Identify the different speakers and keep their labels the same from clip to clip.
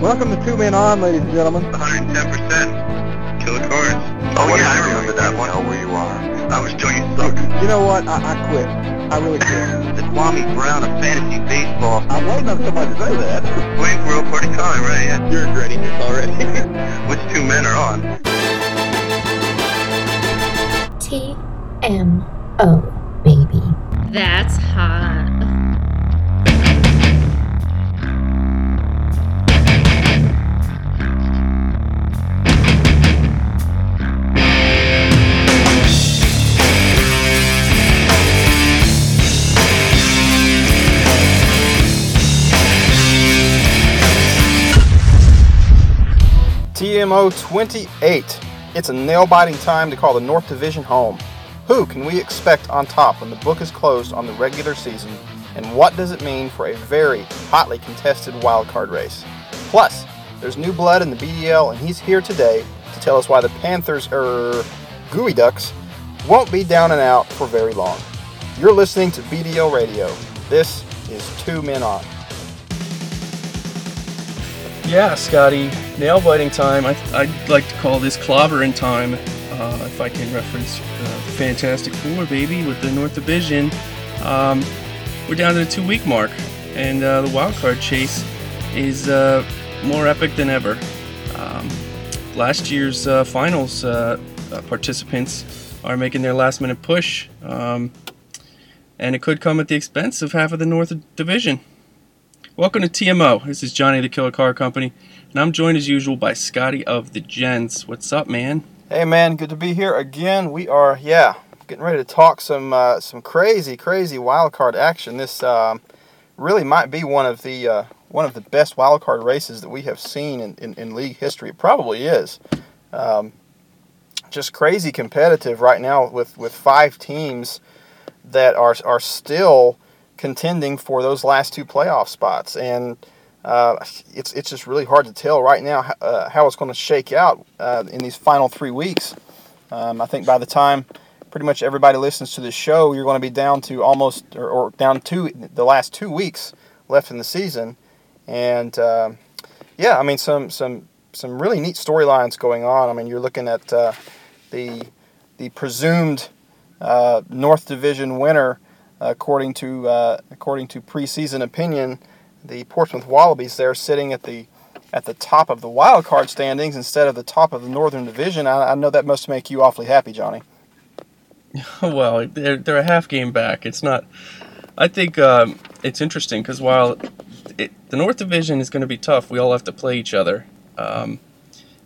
Speaker 1: Welcome to Two Men On, ladies and gentlemen.
Speaker 2: 110%. Killer cards.
Speaker 3: Oh,
Speaker 2: Oh,
Speaker 3: what
Speaker 2: yeah, I
Speaker 3: you
Speaker 2: remember
Speaker 3: doing?
Speaker 2: that
Speaker 3: You
Speaker 2: one.
Speaker 3: know where you are.
Speaker 2: I was doing it sucked.
Speaker 1: You know what? I, I quit. I really quit.
Speaker 2: the Kwame Brown of fantasy baseball.
Speaker 1: I'm waiting on somebody to say that.
Speaker 2: Waiting for a party calling, right? Yeah. You're regretting this already. Which two men are on?
Speaker 4: T M O, baby.
Speaker 5: That's hot.
Speaker 6: TMO 28. It's a nail biting time to call the North Division home. Who can we expect on top when the book is closed on the regular season? And what does it mean for a very hotly contested wildcard race? Plus, there's new blood in the BDL, and he's here today to tell us why the Panthers, er, Geoducks, won't be down and out for very long. You're listening to BDL Radio. This is Two Men On.
Speaker 7: Yeah, Scotty, nail biting time. I, I'd like to call this clobbering time, uh, if I can reference uh, the Fantastic Four, baby, with the North Division. Um, we're down to the two week mark, and uh, the wild card chase is uh, more epic than ever. Um, last year's uh, finals uh, participants are making their last minute push, um, and it could come at the expense of half of the North Division. Welcome to TMO. This is Johnny the Killer Car Company, and I'm joined as usual by Scotty of the Gents. What's up, man?
Speaker 6: Hey man, good to be here again. We are, yeah, getting ready to talk some uh, some crazy, crazy wild card action. This um, really might be one of the uh, one of the best wild card races that we have seen in, in, in league history. It probably is. Um, just crazy competitive right now with, with five teams that are are still contending for those last two playoff spots, and uh, it's it's just really hard to tell right now uh, how it's going to shake out uh, in these final three weeks. Um, I think by the time pretty much everybody listens to this show, you're going to be down to almost or, or down to the last two weeks left in the season, and uh, yeah, I mean some some some really neat storylines going on. I mean you're looking at uh, the the presumed uh, North Division winner, according to uh, according to preseason opinion, the Portsmouth Wallabies. They're sitting at the at the top of the wild card standings instead of the top of the Northern Division. I, I know that must make you awfully happy, Johnny.
Speaker 7: well, they're, they're a half game back. It's not. I think um, it's interesting because while it, the North Division is going to be tough, we all have to play each other. Um,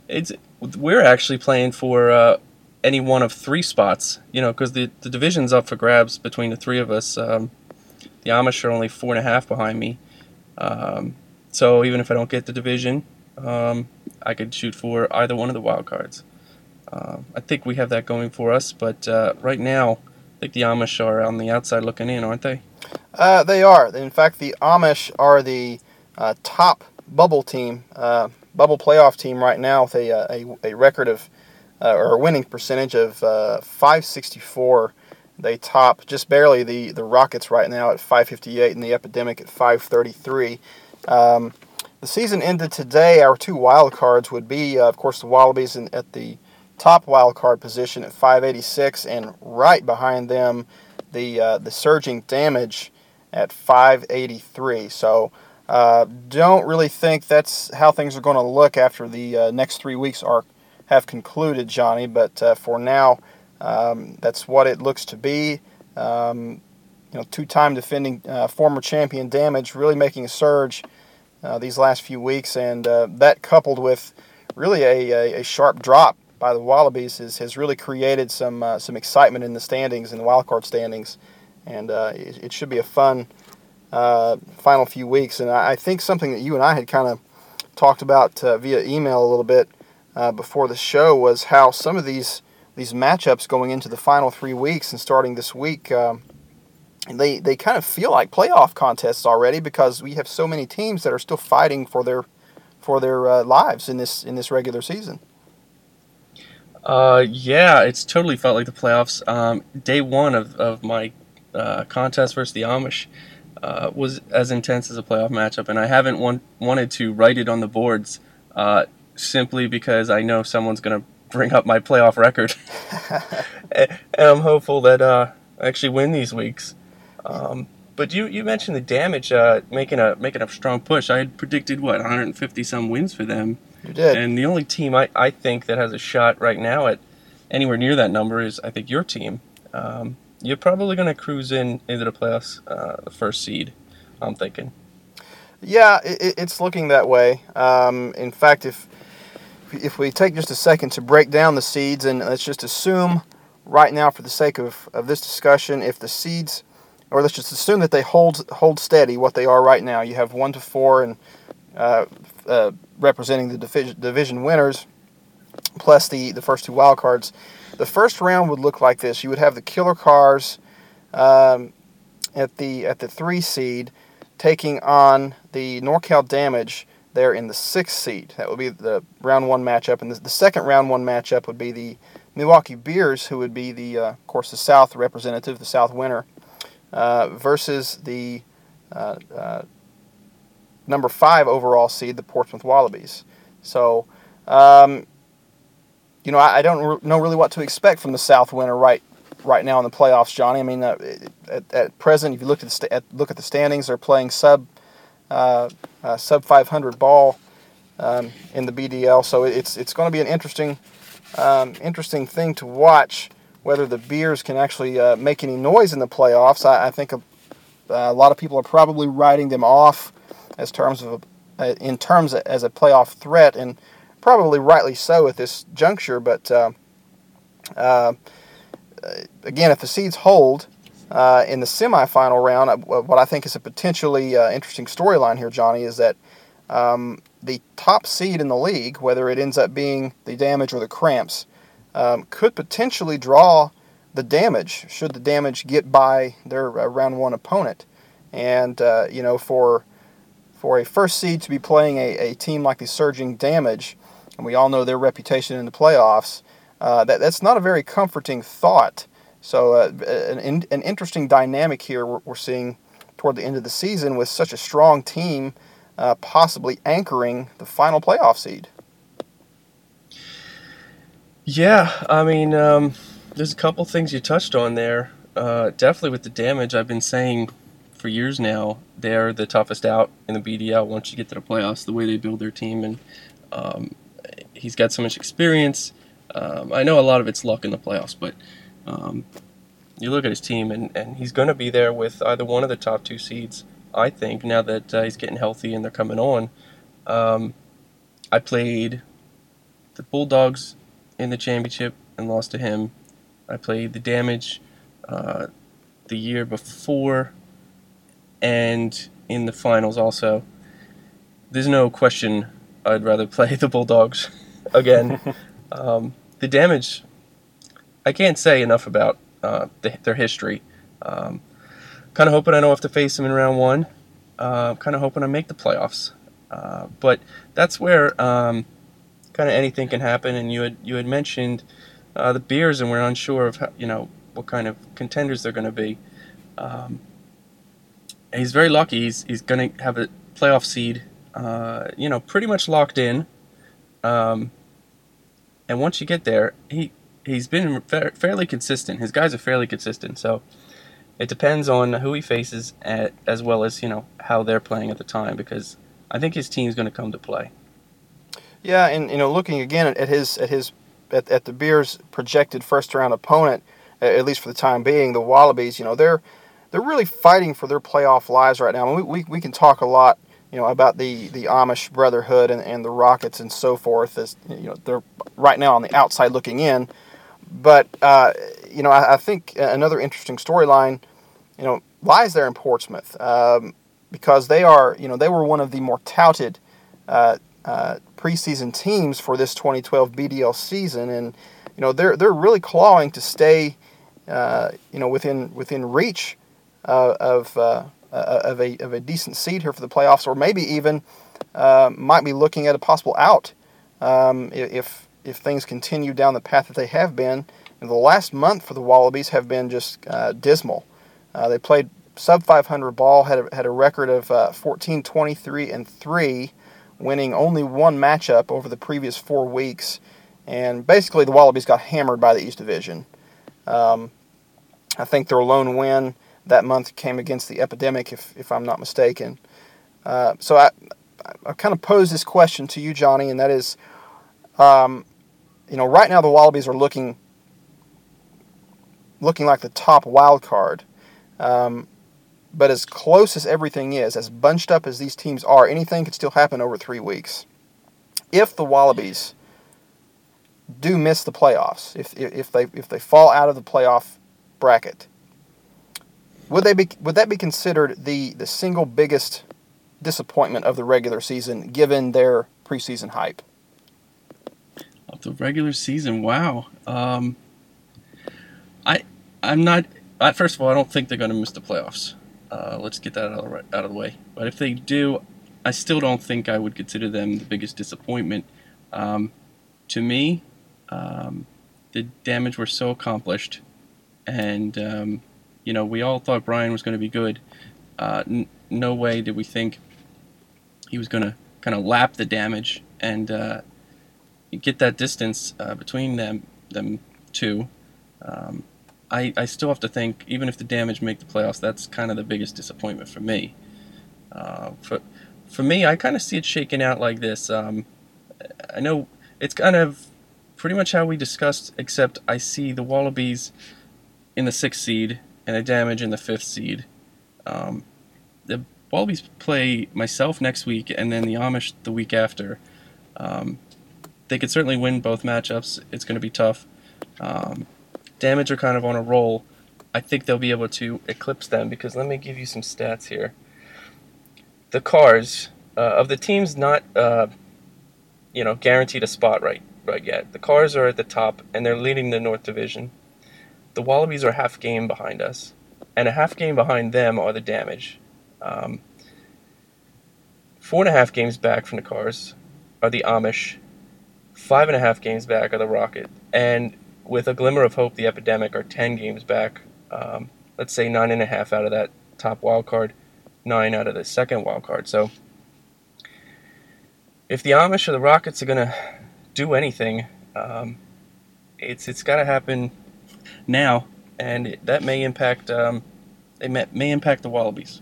Speaker 7: it's we're actually playing for uh, any one of three spots, you know, because the, the division's up for grabs between the three of us. Um, the Amish are only four and a half behind me. Um, so even if I don't get the division, um, I could shoot for either one of the wild cards. Uh, I think we have that going for us, but uh, right now, I think the Amish are on the outside looking in, aren't they?
Speaker 6: Uh, they are. In fact, the Amish are the uh, top bubble team, uh, bubble playoff team right now with a, uh, a, a record of, uh, or a winning percentage of uh, 564. They top just barely the, the Rockets right now at 558 and the Epidemic at 533. Um, the season ended today. Our two wild cards would be, uh, of course, the Wallabies in, at the top wild card position at 586, and right behind them, the uh, the surging damage at 583. So uh, don't really think that's how things are going to look after the uh, next three weeks are have concluded, Johnny. But uh, for now, um, that's what it looks to be. Um, you know, two-time defending uh, former champion Damage really making a surge uh, these last few weeks, and uh, that coupled with really a, a, a sharp drop by the Wallabies has, has really created some uh, some excitement in the standings in the wildcard standings, and uh, it, it should be a fun final few weeks. And I, I think something that you and I had kind of talked about via email a little bit uh, before the show was how some of these these matchups going into the final three weeks and starting this week. Um, they, they kind of feel like playoff contests already because we have so many teams that are still fighting for their for their uh, lives in this in this regular season.
Speaker 7: Uh, yeah, it's totally felt like the playoffs. Um, day one of, of my uh, contest versus the Amish, uh, was as intense as a playoff matchup, and I haven't want, wanted to write it on the boards uh, simply because I know someone's going to bring up my playoff record, and I'm hopeful that uh, I actually win these weeks. Um, but you, you mentioned the damage uh, making a making a strong push. I had predicted what 150 some wins for them,
Speaker 6: You did.
Speaker 7: and the only team I, I think that has a shot right now at anywhere near that number is I think your team. Um, you're probably going to cruise in into the playoffs, uh, the first seed. I'm thinking.
Speaker 6: Yeah, it, it's looking that way. Um, in fact, if if we take just a second to break down the seeds, and let's just assume right now, for the sake of, of this discussion, if the seeds, or let's just assume that they hold hold steady what they are right now. You have one to four, and uh, uh, representing the division division winners, plus the the first two wild cards. The first round would look like this. You would have the Killer Cars um, at the at the three seed taking on the NorCal Damage there in the sixth seed. That would be the round one matchup, and the, second round one matchup would be the Milwaukee Beers, who would be the, uh, of course, the South representative, the South winner, uh, versus the uh, uh, number five overall seed, the Portsmouth Wallabies. So, um, you know, I, I don't re- know really what to expect from the South winner right right now in the playoffs, Johnny. I mean, uh, at, at present, if you look at at, look at the standings, they're playing sub sub 500 ball um, in the BDL. So it's it's going to be an interesting um, interesting thing to watch whether the Beers can actually uh, make any noise in the playoffs. I, I think a, a lot of people are probably writing them off as terms of a, uh, in terms as a playoff threat, and probably rightly so at this juncture. But uh, uh, again, if the seeds hold uh, in the semifinal round, uh, what I think is a potentially uh, interesting storyline here, Johnny, is that um, the top seed in the league, whether it ends up being the damage or the cramps, um, could potentially draw the damage should the damage get by their uh, round one opponent. And uh, you know, for for a first seed to be playing a, a team like the Surging Damage, and we all know their reputation in the playoffs, uh, that that's not a very comforting thought. So uh, an, an interesting dynamic here we're, we're seeing toward the end of the season with such a strong team uh, possibly anchoring the final playoff seed.
Speaker 7: Yeah, I mean, um, there's a couple things you touched on there. Uh, definitely with the damage, I've been saying for years now, they're the toughest out in the BDL once you get to the playoffs, the way they build their team. And um, he's got so much experience. Um, I know a lot of it's luck in the playoffs, but um, you look at his team, and, and he's going to be there with either one of the top two seeds, I think, now that uh, he's getting healthy and they're coming on. Um, I played the Bulldogs in the championship and lost to him. I played the damage uh, the year before and in the finals also. There's no question I'd rather play the Bulldogs again. um, the damage, I can't say enough about uh, the, their history. Um, kind of hoping I don't have to face them in round one. Uh, kind of hoping I make the playoffs. Uh, but that's where um, kind of anything can happen. And you had you had mentioned uh, the Beers, and we're unsure of how, you know what kind of contenders they're going to be. Um, he's very lucky. He's he's going to have a playoff seed, uh, you know, pretty much locked in. Um, and once you get there, he he's been fa- fairly consistent. His guys are fairly consistent, so it depends on who he faces, at, as well as you know how they're playing at the time. Because I think his team's going to come to play.
Speaker 6: Yeah, and you know, looking again at his at his at, at the Bears' projected first round opponent, at least for the time being, the Wallabies. You know, they're they're really fighting for their playoff lives right now. I mean, we, we, we can talk a lot, you know, about the, the Amish Brotherhood and, and the Rockets and so forth. As you know, they're right now on the outside looking in. But uh, you know, I, I, think another interesting storyline, you know, lies there in Portsmouth um, because they are, you know, they were one of the more touted uh, uh, preseason teams for this 2012 BDL season, and you know, they're they're really clawing to stay, uh, you know, within within reach uh, of uh, of a of a decent seed here for the playoffs, or maybe even might be looking at a possible out um, if if things continue down the path that they have been. The last month for the Wallabies have been just uh, dismal. Uh, they played sub 500 ball had a, had a record of uh, 14, 23, and three, winning only one matchup over the previous four weeks. And basically, the Wallabies got hammered by the East Division. Um, I think their lone win that month came against the Epidemic, if, if I'm not mistaken. Uh, so I, I kind of pose this question to you, Johnny, and that is, um, you know, right now the Wallabies are looking looking like the top wild card. Um, but as close as everything is, as bunched up as these teams are, anything could still happen over three weeks. If the Wallabies do miss the playoffs, if, if they if they fall out of the playoff bracket, would they be would that be considered the the single biggest disappointment of the regular season, given their preseason hype?
Speaker 7: Of the regular season, wow. Um, I I'm not. I, first of all, I don't think they're going to miss the playoffs. Uh, let's get that out of, the, out of the way. But if they do, I still don't think I would consider them the biggest disappointment. Um, to me, um, the damage was so accomplished, and um, you know we all thought Brian was going to be good. Uh, n- no way did we think he was going to kind of lap the damage and uh, get that distance uh, between them them two. Um, I, I still have to think, even if the damage make the playoffs, that's kind of the biggest disappointment for me. Uh, for for me, I kind of see it shaking out like this. Um, I know it's kind of pretty much how we discussed, except I see the Wallabies in the sixth seed and the damage in the fifth seed. Um, the Wallabies play myself next week and then the Amish the week after. Um, they could certainly win both matchups. It's going to be tough. Um, damage are kind of on a roll. I think they'll be able to eclipse them because let me give you some stats here. The Cars uh, of the teams not uh, you know guaranteed a spot right right yet. The Cars are at the top and they're leading the North Division. The Wallabies are half game behind us, and a half game behind them are the Damage. Um, four and a half games back from the Cars are the Amish. Five and a half games back are the Rocket, and with a glimmer of hope, the Epidemic are 10 games back. Um, let's say nine and a half out of that top wild card, nine out of the second wild card. So if the Amish or the Rockets are to do anything, um, it's it's got to happen now, and it, that may impact um, it may, may, impact the Wallabies.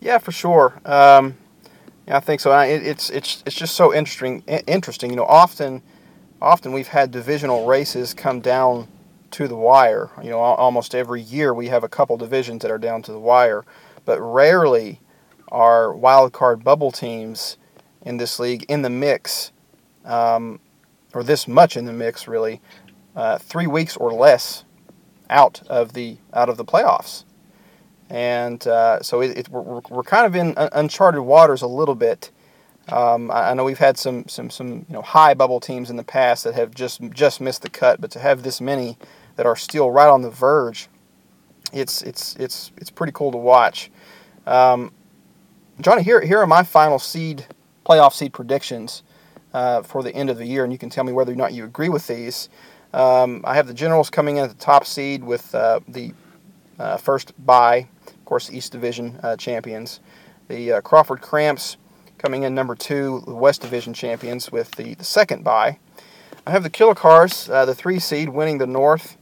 Speaker 6: Yeah, for sure. Um, yeah, I think so. It, it's it's it's just so interesting. Interesting, you know. Often often we've had divisional races come down to the wire. You know, almost every year we have a couple divisions that are down to the wire, but rarely are wild card bubble teams in this league in the mix, um, or this much in the mix really, uh, three weeks or less out of the out of the playoffs, and uh, so it, it, we're, we're kind of in uncharted waters a little bit um, I, know we've had some, some, some you know high bubble teams in the past that have just just missed the cut, but to have this many that are still right on the verge, it's it's it's it's pretty cool to watch. Um, Johnny, here here are my final seed playoff seed predictions uh, for the end of the year, and you can tell me whether or not you agree with these. Um, I have the Generals coming in at the top seed with uh, the uh, first bye, course, East Division uh, champions. The uh, Crawford Cramps coming in number two, the West Division champions with the, the second bye. I have the Killer Cars, uh, the three seed, winning the North,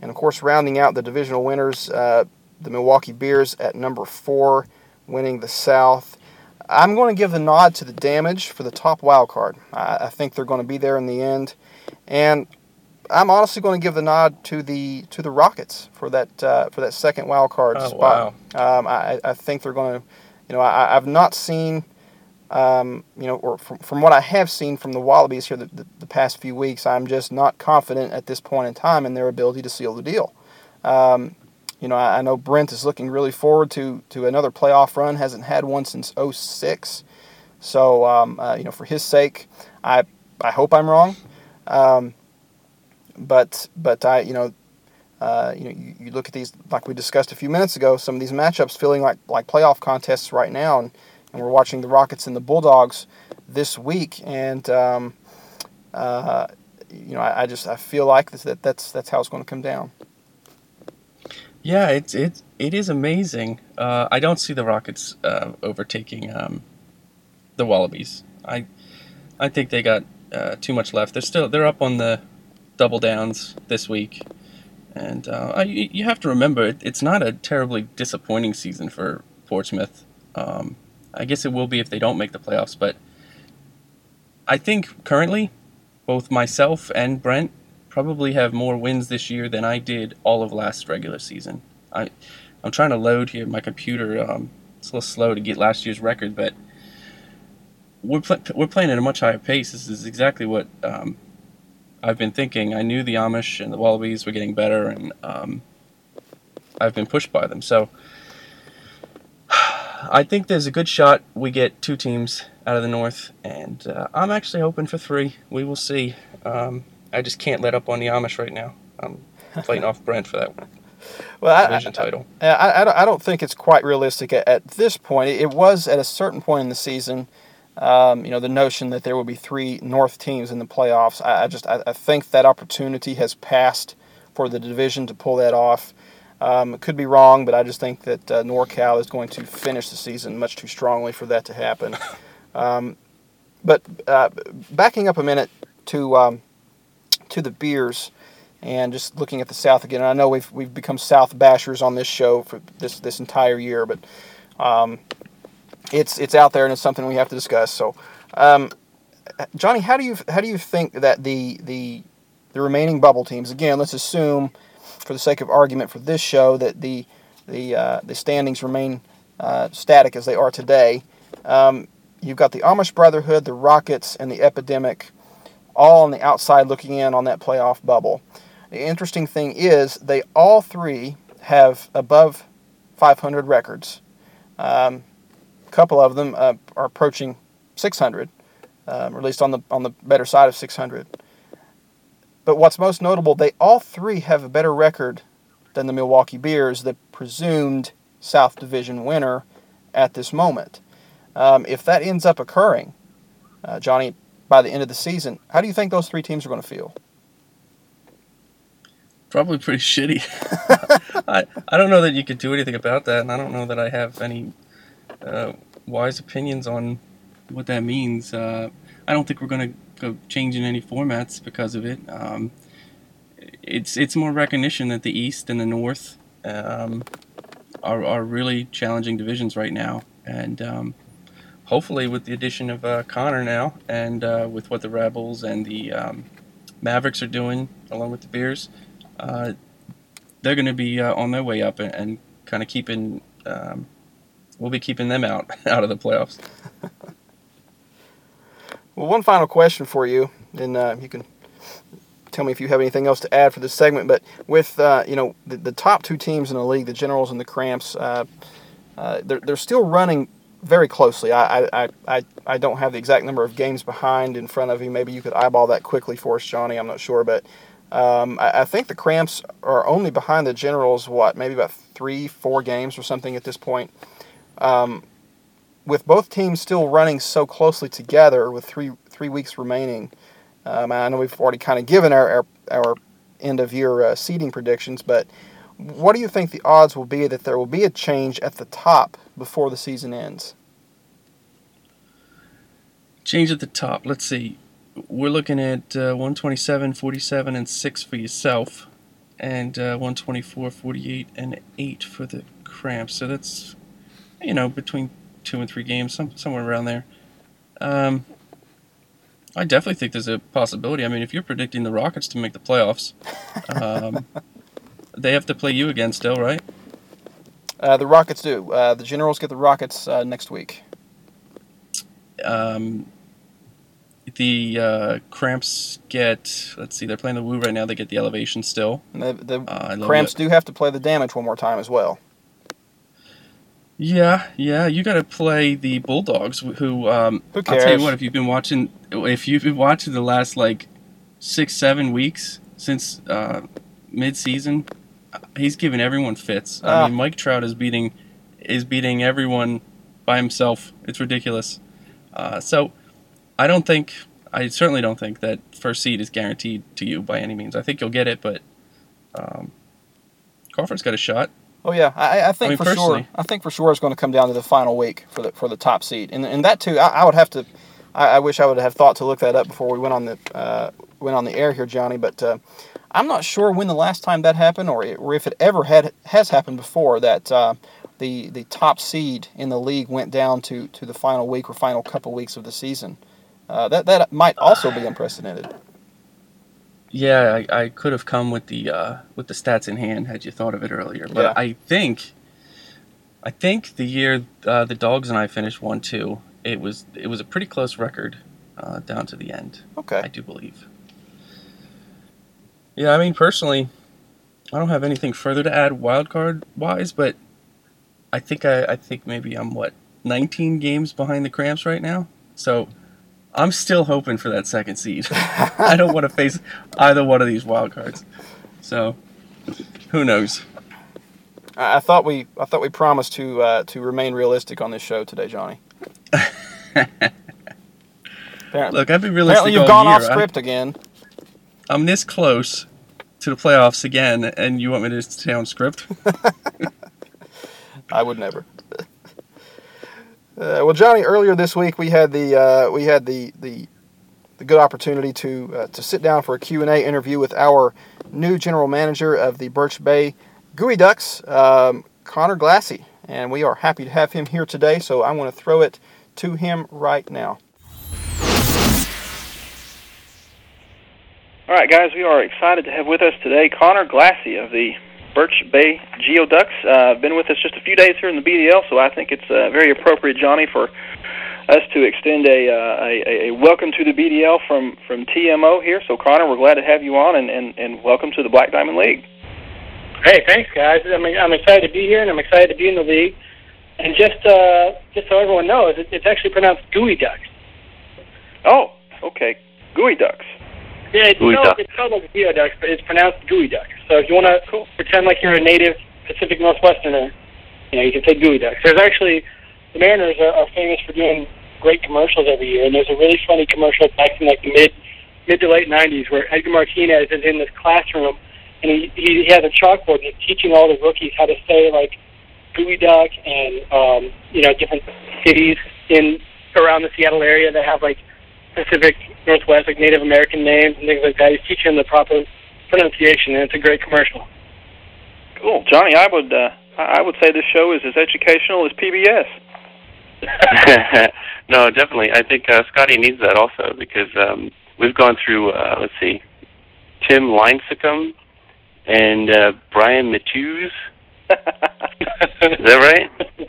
Speaker 6: and of course rounding out the divisional winners, uh, the Milwaukee Beers at number four, winning the South. I'm going to give the nod to the Damage for the top wild card. I, I think they're going to be there in the end, and I'm honestly going to give the nod to the to the Rockets for that uh, for that second wild card
Speaker 7: oh,
Speaker 6: spot.
Speaker 7: Wow.
Speaker 6: Um, I, I think they're going to, you know, I, I've not seen um, you know, or from, from what I have seen from the Wallabies here the, the, the, past few weeks, I'm just not confident at this point in time in their ability to seal the deal. Um, you know, I, I, know Brent is looking really forward to, to another playoff run, hasn't had one since 06. So, um, uh, you know, for his sake, I, I hope I'm wrong. Um, but, but I, you know, uh, you know, you, you, look at these, like we discussed a few minutes ago, some of these matchups feeling like, like playoff contests right now. And, and we're watching the Rockets and the Bulldogs this week, and um, uh, you know, I, I, just I feel like that that's that's how it's going to come down.
Speaker 7: Yeah, it's it it is amazing. Uh, I don't see the Rockets uh, overtaking um, the Wallabies. I I think they got uh, too much left. They're still they're up on the double downs this week, and uh, I, you have to remember it, it's not a terribly disappointing season for Portsmouth. Um, I guess it will be if they don't make the playoffs, but I think currently both myself and Brent probably have more wins this year than I did all of last regular season. I I'm trying to load here my computer. Um, it's a little slow to get last year's record, but we're pl- we're playing at a much higher pace. This is exactly what um, I've been thinking. I knew the Amish and the Wallabies were getting better, and um, I've been pushed by them. So I think there's a good shot we get two teams out of the North, and uh, I'm actually hoping for three. We will see. Um, I just can't let up on the Amish right now. I'm fighting off Brent for that
Speaker 6: Well, I,
Speaker 7: division title.
Speaker 6: I, I, I don't think it's quite realistic at, at this point. It was at a certain point in the season. Um, you know, the notion that there will be three North teams in the playoffs. I, I just I, I think that opportunity has passed for the division to pull that off. Um, it could be wrong, but I just think that uh, NorCal is going to finish the season much too strongly for that to happen. Um, but uh, backing up a minute to um, to the beers and just looking at the South again. And I know we've we've become South bashers on this show for this this entire year, but um, it's it's out there and it's something we have to discuss. So, um, Johnny, how do you how do you think that the the the remaining bubble teams again? Let's assume, for the sake of argument for this show, that the the uh, the standings remain uh, static as they are today. Um, you've got the Amish Brotherhood, the Rockets, and the Epidemic, all on the outside looking in on that playoff bubble. The interesting thing is they all three have above 500 records. Um, couple of them uh, are approaching 600, um, or at least on the on the better side of 600. But what's most notable, they all three have a better record than the Milwaukee Bears, the presumed South Division winner at this moment. Um, if that ends up occurring, uh, Johnny, by the end of the season, how do you think those three teams are going to feel?
Speaker 7: Probably pretty shitty. I I don't know that you could do anything about that, and I don't know that I have any uh, wise opinions on what that means. Uh, I don't think we're going to go changing any formats because of it. Um, it's it's more recognition that the East and the North um, are are really challenging divisions right now, and um, hopefully with the addition of uh, Conor now, and uh, with what the Rebels and the um, Mavericks are doing along with the Bears, uh, they're going to be uh, on their way up and, and kind of keeping. We'll be keeping them out out of the playoffs.
Speaker 6: Well, one final question for you, and uh, you can tell me if you have anything else to add for this segment. But with uh, you know the, the top two teams in the league, the Generals and the Cramps, uh, uh, they're, they're still running very closely. I, I, I, I don't have the exact number of games behind in front of you. Maybe you could eyeball that quickly for us, Johnny. I'm not sure, but um, I, I think the Cramps are only behind the Generals. What, maybe about three, four games or something at this point. Um, with both teams still running so closely together, with three three weeks remaining, um, I know we've already kind of given our our, our end of year uh, seeding predictions, but what do you think the odds will be that there will be a change at the top before the season ends?
Speaker 7: Change at the top. Let's see. We're looking at uh, 127, 47, and 6 for yourself, and uh, 124, 48, and 8 for the Cramps. So that's, you know, between two and three games, some, somewhere around there. Um, I definitely think there's a possibility. I mean, if you're predicting the Rockets to make the playoffs, um, they have to play you again still, right?
Speaker 6: Uh, the Rockets do. Uh, the Generals get the Rockets uh, next week.
Speaker 7: Um, the uh, Cramps get, let's see, they're playing the Woo right now. They get the Elevation still.
Speaker 6: And the the
Speaker 7: Uh,
Speaker 6: Cramps
Speaker 7: it.
Speaker 6: do have to play the Damage one more time as well.
Speaker 7: Yeah, yeah, you got to play the Bulldogs, who um,
Speaker 6: Who
Speaker 7: I'll tell you what, if you've been watching, if you've been watching the last like six, seven weeks since uh, mid-season, he's giving everyone fits.
Speaker 6: Ah.
Speaker 7: I mean, Mike Trout is beating is beating everyone by himself. It's ridiculous. Uh, so, I don't think, I certainly don't think that first seed is guaranteed to you by any means. I think you'll get it, but um, Crawford's got a shot.
Speaker 6: Oh yeah, I, I think
Speaker 7: mean,
Speaker 6: for sure. I think for sure it's going to come down to the final week for the for the top seed, and and that too. I, I would have to. I, I wish I would have thought to look that up before we went on the uh, went on the air here, Johnny. But uh, I'm not sure when the last time that happened, or it, or if it ever had has happened before that uh, the the top seed in the league went down to to the final week or final couple weeks of the season. Uh, that that might also be unprecedented.
Speaker 7: Yeah, I, I could have come with the uh, with the stats in hand had you thought of it earlier. But
Speaker 6: Yeah.
Speaker 7: I think, I think the year uh, the dogs and I finished one two, it was it was a pretty close record uh, down to the end.
Speaker 6: Okay, I
Speaker 7: do believe. Yeah, I mean personally, I don't have anything further to add wild card wise, but I think I, I think maybe I'm what 19 games behind the cramps right now, so I'm still hoping for that second seed. I don't want to face either one of these wild cards, so who knows?
Speaker 6: I, thought we I thought we promised to uh, to remain realistic on this show today, Johnny. Apparently,
Speaker 7: Look, I've been realistic
Speaker 6: apparently you've gone
Speaker 7: year.
Speaker 6: off script again.
Speaker 7: I'm this close to the playoffs again, and you want me to stay on script?
Speaker 6: I would never. Uh, well, Johnny, earlier this week we had the uh, we had the, the the good opportunity to uh, to sit down for a Q and A interview with our new general manager of the Birch Bay Geoducks, um, Conor Glassey, and we are happy to have him here today. So I want to throw it to him right now.
Speaker 3: All right, guys, we are excited to have with us today Conor Glassey of the Birch Bay Geoducks. Uh, been with us just a few days here in the BDL, so I think it's uh, very appropriate, Johnny, for us to extend a, uh, a, a welcome to the BDL from, from TMO here. So, Conor, we're glad to have you on, and, and, and welcome to the Black Diamond League.
Speaker 8: Hey, thanks, guys. I'm, I'm excited to be here, and I'm excited to be in the league. And just uh, just so everyone knows, it, it's actually pronounced gooey ducks.
Speaker 3: Oh, okay. Gooey Ducks.
Speaker 8: Yeah, it's
Speaker 2: Gooey
Speaker 8: spelled,
Speaker 2: duck.
Speaker 8: it's spelled like geoducks, but it's pronounced gooey ducks. So if you want to pretend like you're a native Pacific Northwesterner, you know, you can say gooey ducks. There's actually the Mariners are, are famous for doing great commercials every year, and there's a really funny commercial back in like the mid mid to late '90s where Edgar Martinez is in this classroom and he he, he has a chalkboard and he's teaching all the rookies how to say like gooey duck and um, you know different cities in around the Seattle area that have like Pacific Northwest, like Native American names and things like that. He's teaching the proper pronunciation, and it's a great commercial.
Speaker 3: Cool. Johnny, I would, uh, I I would say this show is as educational as PBS.
Speaker 2: no, definitely. I think uh, Scotty needs that also because um, we've gone through. Uh, let's see, Tim Linesicum and uh, Brian Matthews. Is that right?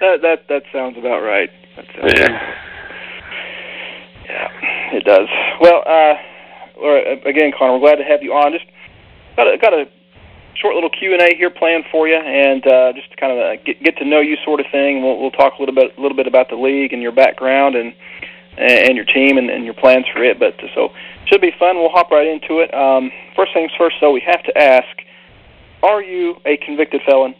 Speaker 3: that that that sounds about right. That sounds
Speaker 2: Yeah.
Speaker 3: Yeah, it does. Well, uh, right, again, Conor, we're glad to have you on. Just got a, got a short little Q and A here planned for you, and uh, just to kind of uh, get get to know you, sort of thing. We'll we'll talk a little bit a little bit about the league and your background and and your team and, and your plans for it. But uh, so should be fun. We'll hop right into it. Um, first things first, though, we have to ask: Are you a convicted felon?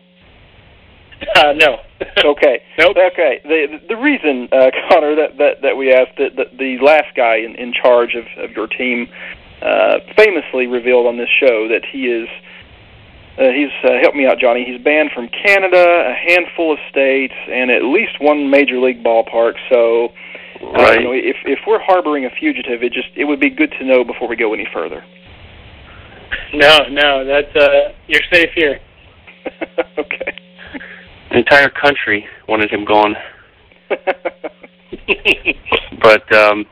Speaker 8: Uh, no.
Speaker 3: Okay.
Speaker 8: Nope.
Speaker 3: Okay. The the reason, uh, Conor, that, that that we asked that the, the last guy in, in charge of, of your team uh, famously revealed on this show that he is uh, he's uh, help me out, Johnny. He's banned from Canada, a handful of states, and at least one major league ballpark. So, uh,
Speaker 2: Right.
Speaker 3: you know, if if we're harboring a fugitive, it just it would be good to know before we go any further.
Speaker 8: No, no, that's uh, you're safe here.
Speaker 3: okay.
Speaker 2: The entire country wanted him gone. But um,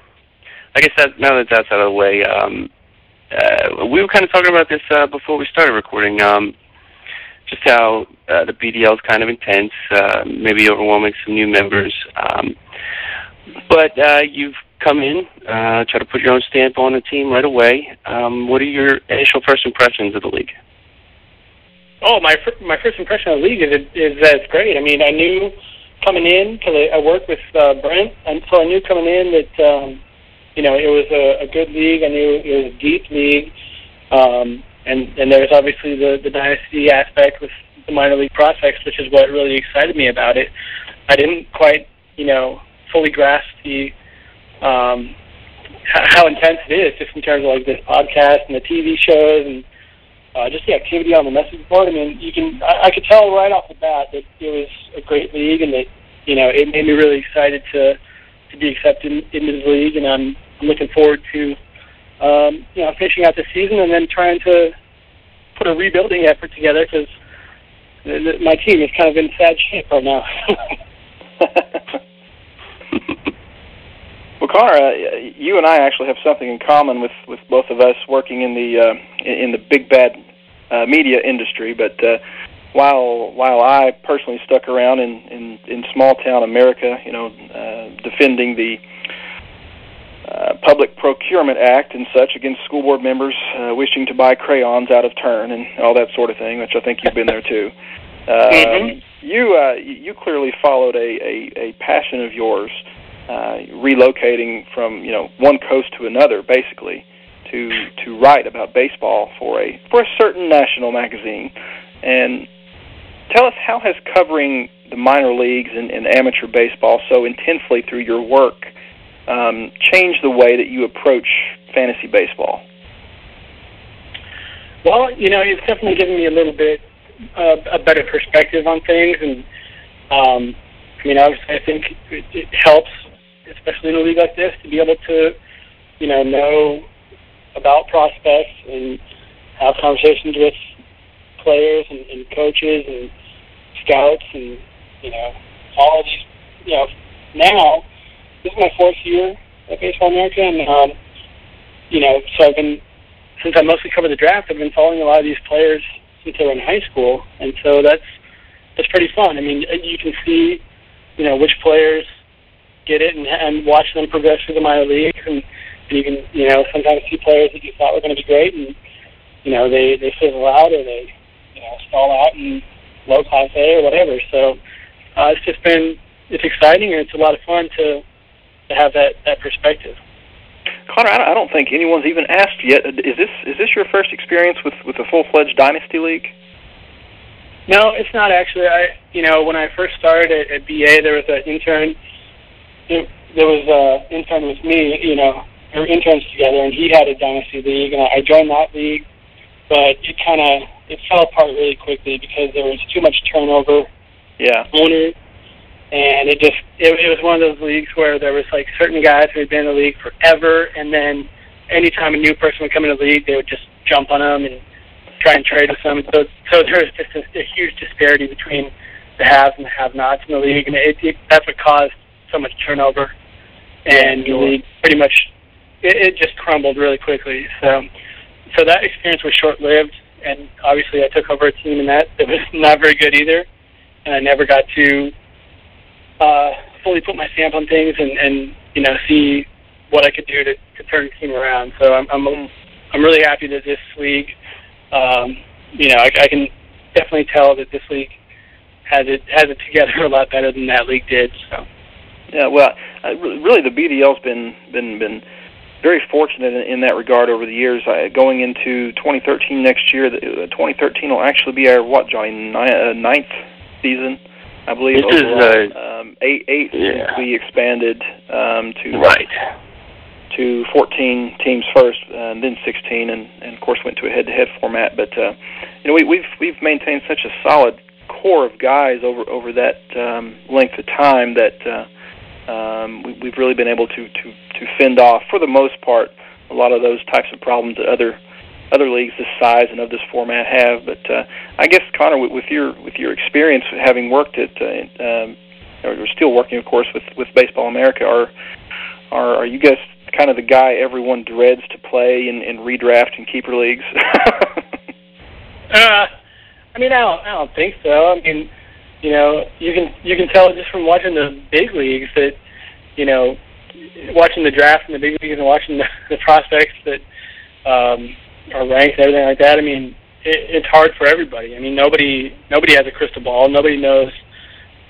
Speaker 2: I guess that now that that's out of the way, um, uh, we were kind of talking about this uh, before we started recording. Um, just how uh, the BDL is kind of intense, uh, maybe overwhelming some new members. Um, but uh, you've come in, uh, try to put your own stamp on the team right away. Um, what are your initial first impressions of the league?
Speaker 8: Oh, my fir- my first impression of the league is it, is that it's great. I mean, I knew coming in because I, I worked with uh, Brent, and so I knew coming in that um, you know it was a, a good league. I knew it was a deep league, um, and and there's obviously the the dynasty aspect with the minor league prospects, which is what really excited me about it. I didn't quite you know fully grasp the um, how intense it is, just in terms of like this podcast and the TV shows and uh, just the activity on the message board. I mean, you can I, I could tell right off the bat that it was a great league, and that you know it made me really excited to to be accepted into the league, and I'm, I'm looking forward to um, you know finishing out the season and then trying to put a rebuilding effort together because my team is kind of in sad shape right now.
Speaker 3: well, Conor, uh, you and I actually have something in common with with both of us working in the uh, in the big bad uh, media industry. But uh, while while I personally stuck around in in, in small town America, you know, uh, defending the uh, Public Procurement Act and such against school board members uh, wishing to buy crayons out of turn and all that sort of thing, which I think you've been there too. Uh,
Speaker 8: mm-hmm.
Speaker 3: You uh, you clearly followed a, a, a passion of yours, uh, relocating from you know one coast to another, basically, to to write about baseball for a for a certain national magazine. And tell us how has covering the minor leagues and, and amateur baseball so intensely through your work um, change the way that you approach fantasy baseball?
Speaker 8: Well, you know, it's definitely given me a little bit uh, a better perspective on things, and um, I mean, obviously, I think it helps, especially in a league like this, to be able to, you know, know about prospects and have conversations with players and, and coaches and scouts and you know all of these. You know, now this is my fourth year at Baseball America, and um, you know, so I've been since I mostly cover the draft. I've been following a lot of these players since they were in high school, and so that's that's pretty fun. I mean, you can see, you know, which players get it and, and watch them progress through the minor leagues, and, and you can, you know, sometimes see players that you thought were going to be great, and you know, they they fizzle out or they, you know, stall out in low class A or whatever. So uh, it's just been it's exciting and it's a lot of fun to to have that that perspective.
Speaker 3: Conor, I don't think anyone's even asked yet. Is this is this your first experience with with a full fledged dynasty league?
Speaker 8: No, it's not actually. I you know when I first started at, at BA, there was an intern. It, there was an intern with me. You know, we were interns together, and he had a dynasty league, and I joined that league. But it kind of it fell apart really quickly because there was too much turnover.
Speaker 3: Yeah.
Speaker 8: Owners and it just it, it was one of those leagues where there was like certain guys who had been in the league forever, and then anytime a new person would come in the league, they would just jump on them and try and trade with them. So so there was just a, a huge disparity between the haves and the have-nots in the league, and it, it, that's what caused so much turnover. And the league pretty much it, it just crumbled really quickly. So so that experience was short-lived, and obviously I took over a team in that that was not very good either, and I never got to uh, fully put my stamp on things and, and you know see what I could do to, to turn the team around. So I'm I'm I'm really happy that this league, um, you know, I, I can definitely tell that this league has it has it together a lot better than that league did. So.
Speaker 3: Yeah, well, uh, really, the BDL's been been been very fortunate in, in that regard over the years. Uh, going into 2013 next year, the, uh, 2013 will actually be our what, Johnny, uh, ninth season. I believe
Speaker 2: this
Speaker 3: overall.
Speaker 2: is uh,
Speaker 3: um, eight eight
Speaker 2: yeah.
Speaker 3: we expanded um, to
Speaker 2: right
Speaker 3: to 14 teams first, and then 16, and, and of course went to a head-to-head format. But uh, you know we, we've we've maintained such a solid core of guys over over that um, length of time that uh, um, we, we've really been able to to to fend off for the most part a lot of those types of problems that other other leagues this size and of this format have. But uh, I guess Conor, with, with your with your experience having worked at uh, um, or still working, of course, with with Baseball America, are are are you guys kind of the guy everyone dreads to play in, in redraft and keeper leagues?
Speaker 8: uh, I mean, I don't I don't think so. I mean, you know, you can you can tell just from watching the big leagues that you know watching the draft in the big leagues and watching the, the prospects that um, are ranked and everything like that. I mean, it, it's hard for everybody. I mean, nobody nobody has a crystal ball. Nobody knows,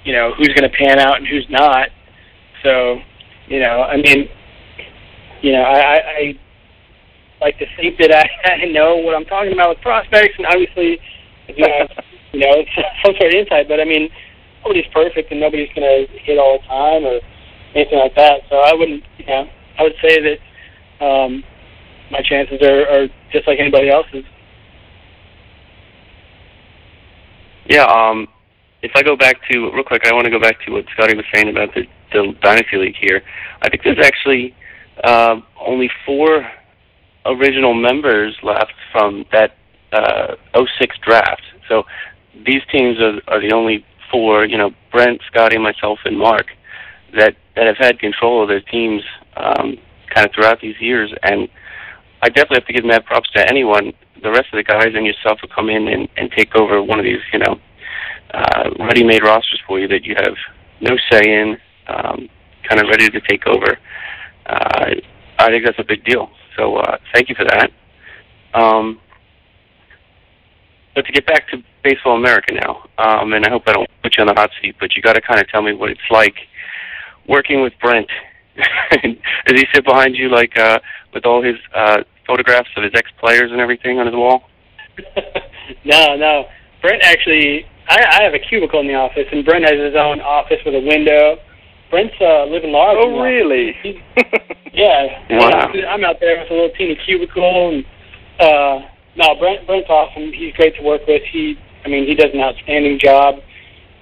Speaker 8: you know, who's going to pan out and who's not. So, you know, I mean, you know, I, I, like to think that I, I know what I'm talking about with prospects, and obviously, do have, you know, some sort of insight. But I mean, nobody's perfect, and nobody's going to hit all the time or anything like that. So I wouldn't, you know, I would say that um, my chances are, are just like anybody else's.
Speaker 2: Yeah, um, if I go back to real quick, I want to go back to what Scotty was saying about the, the dynasty league here. I think there's actually uh, only four original members left from that uh, 06 draft. So these teams are, are the only four, you know, Brent, Scotty, myself, and Mark, that that have had control of their teams um, kind of throughout these years. And I definitely have to give mad props to anyone, the rest of the guys and yourself who come in and, and take over one of these, you know, uh, ready-made rosters for you that you have no say in, um, kind of ready to take over. Uh, I think that's a big deal. So uh, thank you for that. Um, but to get back to Baseball America now, um, and I hope I don't put you on the hot seat, but you got to kind of tell me what it's like working with Brent. Does he sit behind you like uh, with all his uh, photographs of his ex-players and everything on his wall?
Speaker 8: no, no. Brent actually, I, I have a cubicle in the office, and Brent has his own office with a window. Brent's uh, living large.
Speaker 3: Oh, really?
Speaker 8: yeah.
Speaker 2: Wow.
Speaker 8: I'm out there with a little teeny cubicle, and uh, no, Brent Brent's awesome. He's great to work with. He, I mean, he does an outstanding job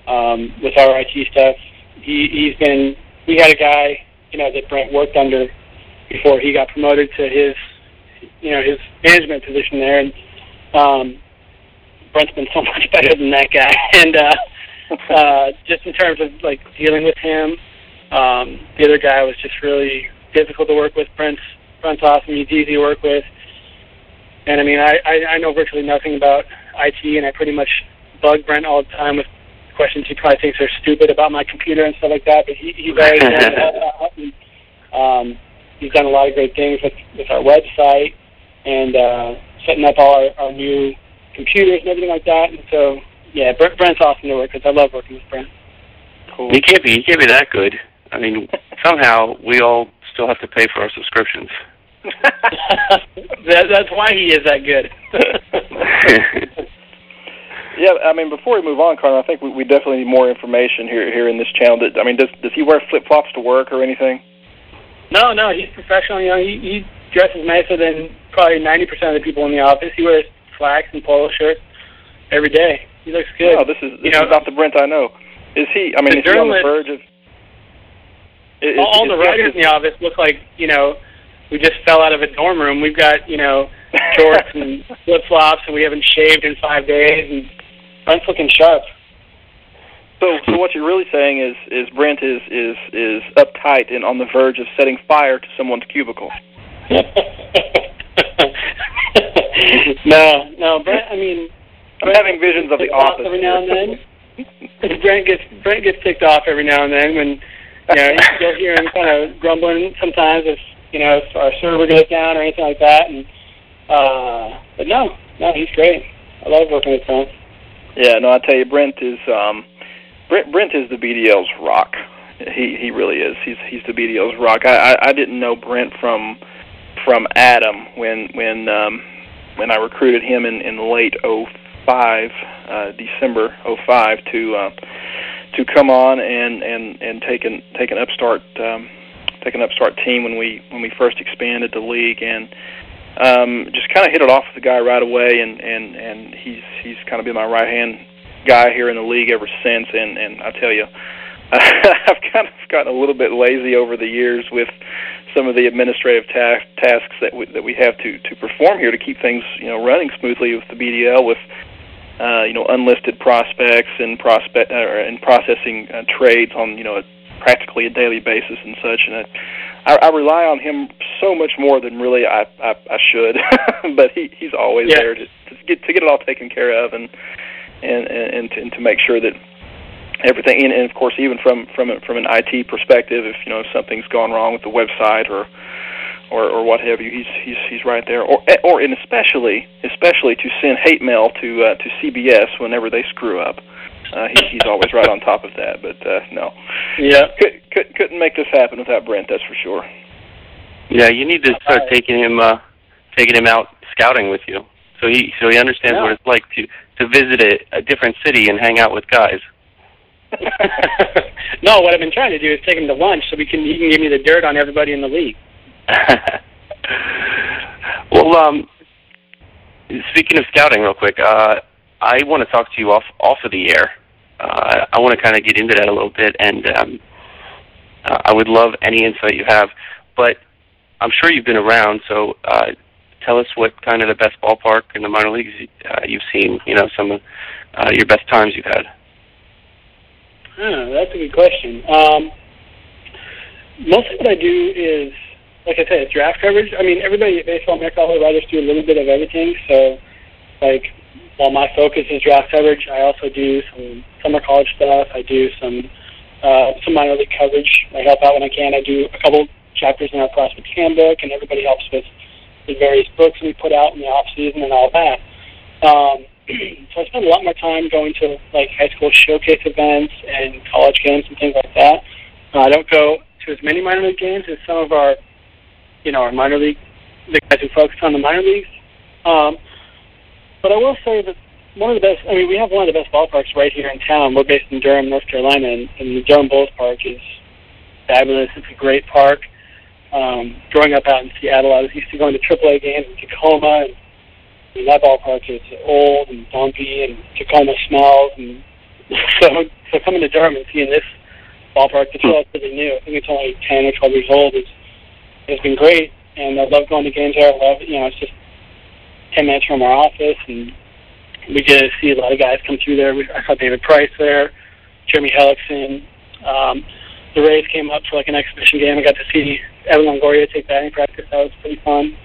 Speaker 8: um, with our IT stuff. He he's been. We had a guy, you know, that Brent worked under before he got promoted to his, you know, his management position there, and um, Brent's been so much better than that guy. And uh, uh, just in terms of like dealing with him, um, the other guy was just really difficult to work with. Brent's Brent's awesome. He's easy to work with. And I mean, I, I, I know virtually nothing about IT, and I pretty much bug Brent all the time with questions he probably thinks are stupid about my computer and stuff like that. But he, he's always done that. And, um, he's done a lot of great things with, with our website and uh, setting up all our, our new computers and everything like that. And so, yeah, Brent, Brent's awesome to work with. I love working with Brent.
Speaker 3: Cool.
Speaker 2: He can't be. He can't be that good. I mean, somehow we all still have to pay for our subscriptions.
Speaker 8: that, that's why he is that good.
Speaker 3: Yeah, I mean, before we move on, Conor, I think we, we definitely need more information here here in this channel. That, I mean, does does he wear flip flops to work or anything?
Speaker 8: no, no, he's professional. You know, he, he dresses nicer than probably ninety percent of the people in the office. He wears slacks and polo shirts every day. He looks good.
Speaker 3: No, this is this
Speaker 8: You know-
Speaker 3: is not the Brent I know. Is he? I mean, is he on the verge of? Is,
Speaker 8: all, all
Speaker 3: is
Speaker 8: the writers in the office look like you know we just fell out of a dorm room. We've got you know shorts and flip flops, and we haven't shaved in five days, and Brent's looking sharp.
Speaker 3: So, so what you're really saying is, is Brent is is is uptight and on the verge of setting fire to someone's cubicle.
Speaker 8: no, no, Brent. I mean,
Speaker 3: I'm having visions of the office.
Speaker 8: every now and then. Brent gets Brent gets ticked off every now and then when you know you'll hear him kind of grumbling sometimes if you know if our server goes down or anything like that. And uh, but no, no, he's great. I love working with him.
Speaker 3: Yeah, no, I tell you, Brent is um, Brent, Brent is the BDL's rock. He he really is. He's he's the BDL's rock. I I, I didn't know Brent from from Adam when when um, when I recruited him in in late '05, uh, December '05 to uh, to come on and and and take an take an upstart um, take an upstart team when we when we first expanded the league and um, just kind of hit it off with the guy right away, and and and he's he's kind of been my right hand guy here in the league ever since. And and I tell you, I've kind of gotten a little bit lazy over the years with some of the administrative ta- tasks that we, that we have to to perform here to keep things you know running smoothly with the BDL with. Uh, you know, unlisted prospects and prospect uh, and processing uh, trades on you know a, practically a daily basis and such. And I, I, I rely on him so much more than really I I, I should, but he he's always
Speaker 8: Yeah.
Speaker 3: there to, to get to get it all taken care of and and and, and, to, and to make sure that everything and, and of course even from from a, from an IT perspective, if you know if something's gone wrong with the website or or, or what have you, he's he's he's right there. Or or and especially especially to send hate mail to uh, to CBS whenever they screw up. Uh, he, he's always right on top of that. But uh, no,
Speaker 8: Yeah.
Speaker 3: could, could, couldn't make this happen without Brent. That's for sure.
Speaker 2: Yeah, you need to start taking him uh taking him out scouting with you. So he so he understands
Speaker 8: Yeah.
Speaker 2: what it's like to to visit a, a different city and hang out with guys.
Speaker 8: no, what I've been trying to do is take him to lunch so we can he can give me the dirt on everybody in the league.
Speaker 2: well, um speaking of scouting real quick, uh I want to talk to you off off of the air. Uh, I want to kind of get into that a little bit, and um, uh, I would love any insight you have. But I'm sure you've been around, so uh, tell us what kind of the best ballpark in the minor leagues uh, you've seen. You know, some of uh, your best times you've had.
Speaker 8: Huh, that's a good question. Um, mostly what I do is, like I said, draft coverage. I mean, everybody at Baseball America all writers do a little bit of everything. So, like, while my focus is draft coverage, I also do some summer college stuff. I do some uh, some minor league coverage. I help out when I can. I do a couple chapters in our prospect handbook, and everybody helps with the various books we put out in the off season and all that. Um, so I spend a lot more time going to like high school showcase events and college games and things like that. Uh, I don't go to as many minor league games as some of our, you know, our minor league, the guys who focus on the minor leagues. Um, but I will say that one of the best, I mean, we have one of the best ballparks right here in town. We're based in Durham, North Carolina, and, and the Durham Bulls Park is fabulous. It's a great park. Um, growing up out in Seattle, I was used to going to AAA games in Tacoma, and I mean, that ballpark is old and dumpy, and Tacoma smells, and so so coming to Durham and seeing this ballpark that's relatively new, I think it's only 10 or 12 years old, is has been great, and I love going to games there. I love. You know, it's just 10 minutes from our office, and we get to see a lot of guys come through there. We, I saw David Price there, Jeremy Hellickson. Um, the Rays came up for like an exhibition game. I got to see Evan Longoria take batting practice. That was pretty fun.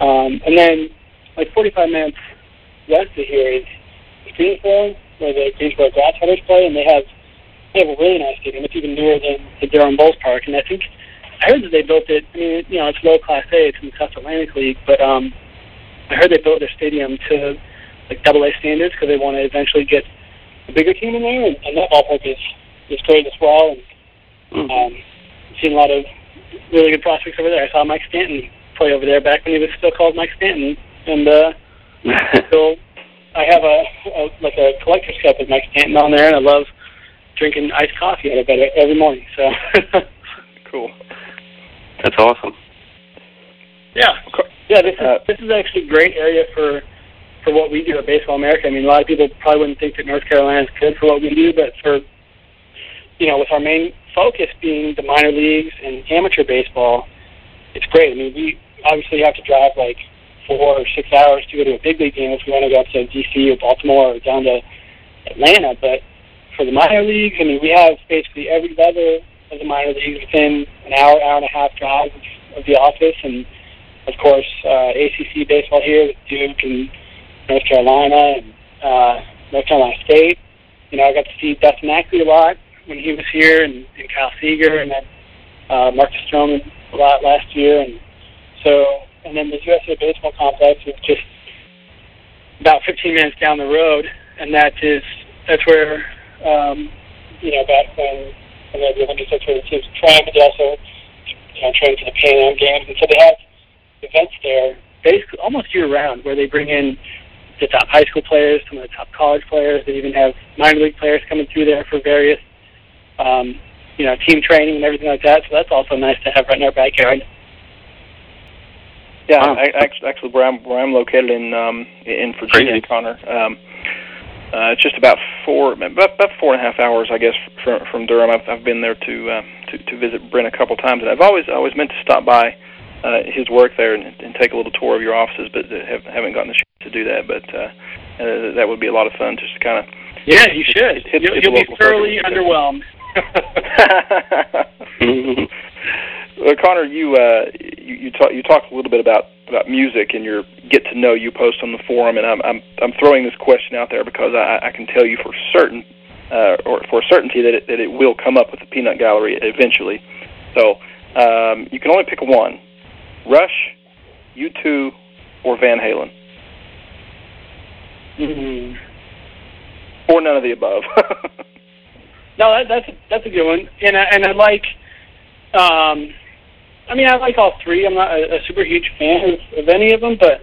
Speaker 8: Um, and then, like 45 minutes west of here is Greensboro, where the Greensboro Grasshoppers play, and they have they have a really nice stadium. It's even newer than the Durham Bulls Park, and I think I heard that they built it. I mean, you know, it's low class A. It's in the South Atlantic League, but um, I heard they built their stadium to like double A standards because they want to eventually get a bigger team in there, and, and that ballpark is is great as well. And um, seen a lot of really good prospects over there. I saw Mike Stanton play over there back when he was still called Mike Stanton, and uh, still I have a, a like a collector's cup with Mike Stanton on there, and I love drinking iced coffee out of it every morning. So
Speaker 3: cool.
Speaker 2: That's awesome.
Speaker 8: Yeah, yeah. This is
Speaker 3: Uh,
Speaker 8: this is actually a great area for for what we do at Baseball America. I mean, a lot of people probably wouldn't think that North Carolina is good for what we do, but for you know, with our main focus being the minor leagues and amateur baseball, it's great. I mean, we obviously have to drive like four or six hours to go to a big league game if we want to go up to DC or Baltimore or down to Atlanta. But for the minor leagues, I mean, we have basically every level of the minor leagues within an hour, hour and a half drive of the office, and of course uh, ACC baseball here with Duke and North Carolina and uh, North Carolina State. You know, I got to see Dustin Ackley a lot when he was here, and, and Kyle Seager, and then uh, Marcus Stroman a lot last year, and so and then the USA Baseball Complex is just about 15 minutes down the road, and that is that's where um, you know back when when the Olympics, that's where the teams train, but they also you know train for the Pan Am Games, and so they have events there basically almost year round where they bring in the top high school players, some of the top college players. They even have minor league players coming through there for various, um, you know, team training and everything like that. So that's also nice to have right in our backyard.
Speaker 3: Yeah,
Speaker 2: Wow.
Speaker 3: I, actually, actually, where I'm where I'm located in um, in Virginia,
Speaker 2: Crazy.
Speaker 3: Conor. Um, uh, it's just about four, about, about four and a half hours, I guess, from from Durham. I've, I've been there to uh, to to visit Brent a couple times, and I've always always meant to stop by uh, his work there and, and take a little tour of your offices, but have, haven't gotten the chance to do that. But uh, uh, that would be a lot of fun, just to kind of
Speaker 8: Yeah, you should.
Speaker 3: Hit-
Speaker 8: you'll you'll be thoroughly underwhelmed.
Speaker 3: well, Conor, you uh, you you, talk, you talked a little bit about about music and your get to know you post on the forum, and I'm I'm I'm throwing this question out there because I, I can tell you for certain uh, or for certainty that it, that it will come up with the Peanut Gallery eventually. So um, you can only pick one: Rush, U2, or Van Halen,
Speaker 8: Mhm.
Speaker 3: or none of the above.
Speaker 8: No, that, that's a, that's a good one, and I, and I like. Um, I mean, I like all three. I'm not a, a super huge fan of, of any of them, but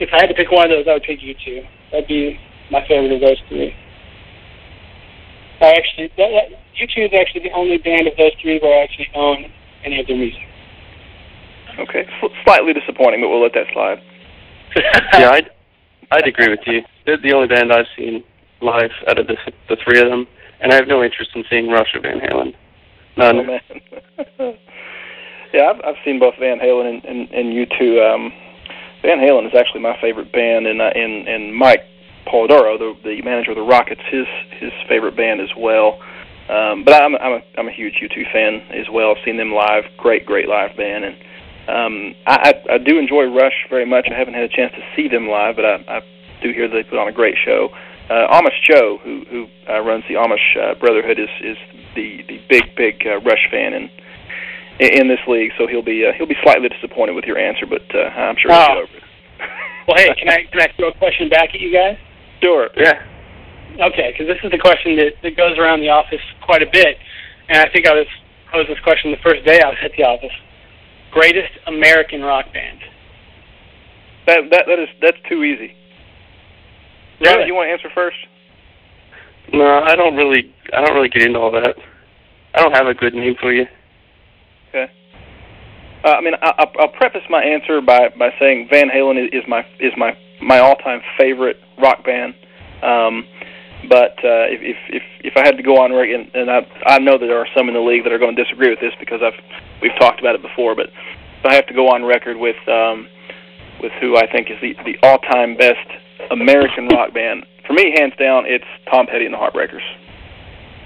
Speaker 8: if I had to pick one of those, I would pick you two. That'd be my favorite of those three. I actually, that, that, U two is actually the only band of those three where I actually own any of their music.
Speaker 3: Okay, slightly disappointing, but we'll let that slide.
Speaker 2: yeah, I I'd agree with you. They're the only band I've seen live out of the the three of them, and I have no interest in seeing Rush or Van Halen. None.
Speaker 3: Oh, man. yeah, I've, I've seen both Van Halen and, and, and U2. Um, Van Halen is actually my favorite band, and uh, and and Mike Polidoro, the the manager of the Rockets, his his favorite band as well. Um, but I'm I'm a I'm a huge U2 fan as well. I've seen them live. Great, great live band, and um, I, I I do enjoy Rush very much. I haven't had a chance to see them live, but I, I do hear they put on a great show. Uh, Amish Joe, who who uh, runs the Amish uh, Brotherhood, is is the the big big uh, Rush fan and in this league, so he'll be uh, he'll be slightly disappointed with your answer, but uh, I'm sure he'll
Speaker 8: Oh.
Speaker 3: get over it.
Speaker 8: Well, hey, can I can I throw a question back at you guys?
Speaker 3: Sure.
Speaker 2: Yeah.
Speaker 8: Okay, because this is the question that, that goes around the office quite a bit, and I think I was posed this question the first day I was at the office. Greatest American rock band.
Speaker 3: That that that is that's too easy.
Speaker 8: Really?
Speaker 3: Ron, you want to answer first?
Speaker 2: No, I don't really. I don't really get into all that. I don't have a good name for you.
Speaker 3: Okay. Uh, I mean, I, I'll, I'll preface my answer by by saying Van Halen is, is my is my my all time favorite rock band. Um, but uh, if, if if if I had to go on record, and, and I I know that there are some in the league that are going to disagree with this because I've we've talked about it before, but if I have to go on record with um, with who I think is the the all time best American rock band. For me, hands down, it's Tom Petty and the Heartbreakers.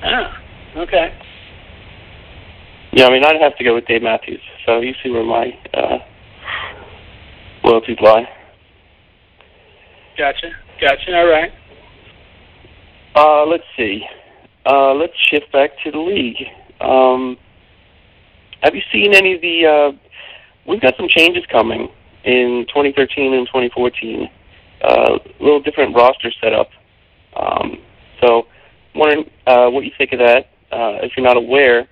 Speaker 8: Ah, okay.
Speaker 2: Yeah, I mean, I'd have to go with Dave Matthews. So you see where my uh, loyalties lie.
Speaker 8: Gotcha. Gotcha. All right.
Speaker 2: Uh, let's see. Uh, let's shift back to the league. Um, have you seen any of the? Uh, we've got some changes coming in 2013 and 2014. Uh, a little different roster setup. Um, so, wondering uh, what you think of that. Uh, if you're not aware,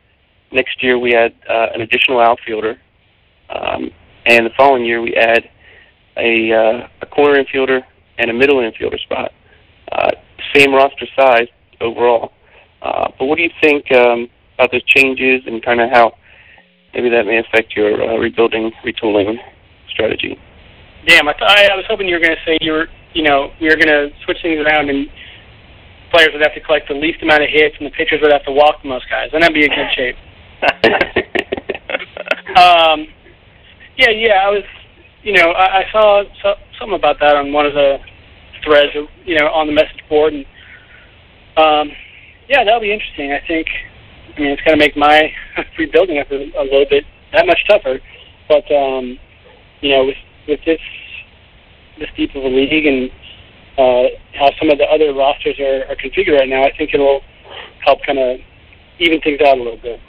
Speaker 2: next year we add uh, an additional outfielder, um, and the following year we add a, uh, a corner infielder and a middle infielder spot. Uh, same roster size overall. Uh, but what do you think um, about those changes and kind of how maybe that may affect your uh, rebuilding, retooling strategy?
Speaker 8: Damn, I, th- I I was hoping you were going to say you were, you know, we were going to switch things around and players would have to collect the least amount of hits and the pitchers would have to walk the most guys. Then that'd be in good shape. Um, yeah, yeah, I was, you know, I, I saw so, something about that on one of the threads, you know, on the message board, and um, yeah, that'll be interesting. I think, I mean, it's going to make my rebuilding effort a little bit that much tougher, but um, you know, with with this this deep of a league and uh, how some of the other rosters are, are configured right now, I think it'll help kind of even things out a little bit.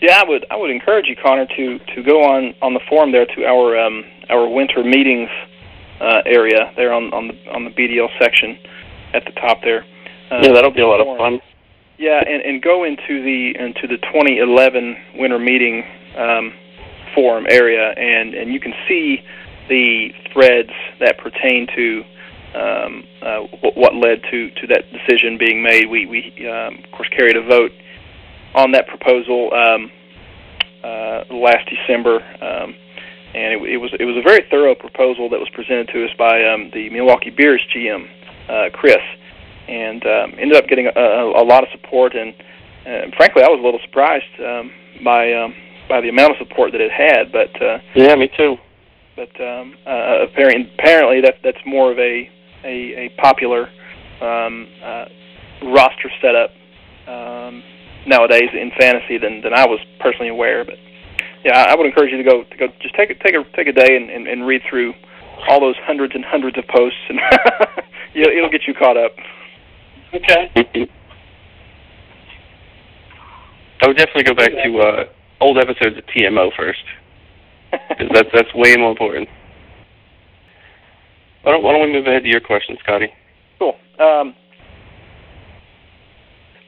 Speaker 3: Yeah, I would I would encourage you, Conor, to to go on on the forum there to our um, our winter meetings uh, area there on on the on the BDL section at the top there. Uh,
Speaker 2: yeah, that'll be a lot of fun.
Speaker 3: Yeah, and, and go into the into the 2011 winter meeting um, forum area, and and you can see the threads that pertain to um, uh, what, what led to to that decision being made. We we um, of course carried a vote on that proposal um, uh, last December, um, and it, it was it was a very thorough proposal that was presented to us by um, the Milwaukee Bears GM uh, Chris, and um, ended up getting a, a, a lot of support. And uh, frankly, I was a little surprised um, by um, by the amount of support that it had. But uh,
Speaker 2: Yeah, me too.
Speaker 3: but um, uh, apparently, apparently that that's more of a a, a popular um, uh, roster setup um, nowadays in fantasy than than I was personally aware. But yeah, I I would encourage you to go to go just take a take a take a day and, and, and read through all those hundreds and hundreds of posts, and you it'll get you caught up.
Speaker 8: Okay.
Speaker 2: I would definitely go back to uh, old episodes of TMO first, because that's that's way more important. Why don't, why don't we move ahead to your question, Scotty?
Speaker 3: Cool. Um,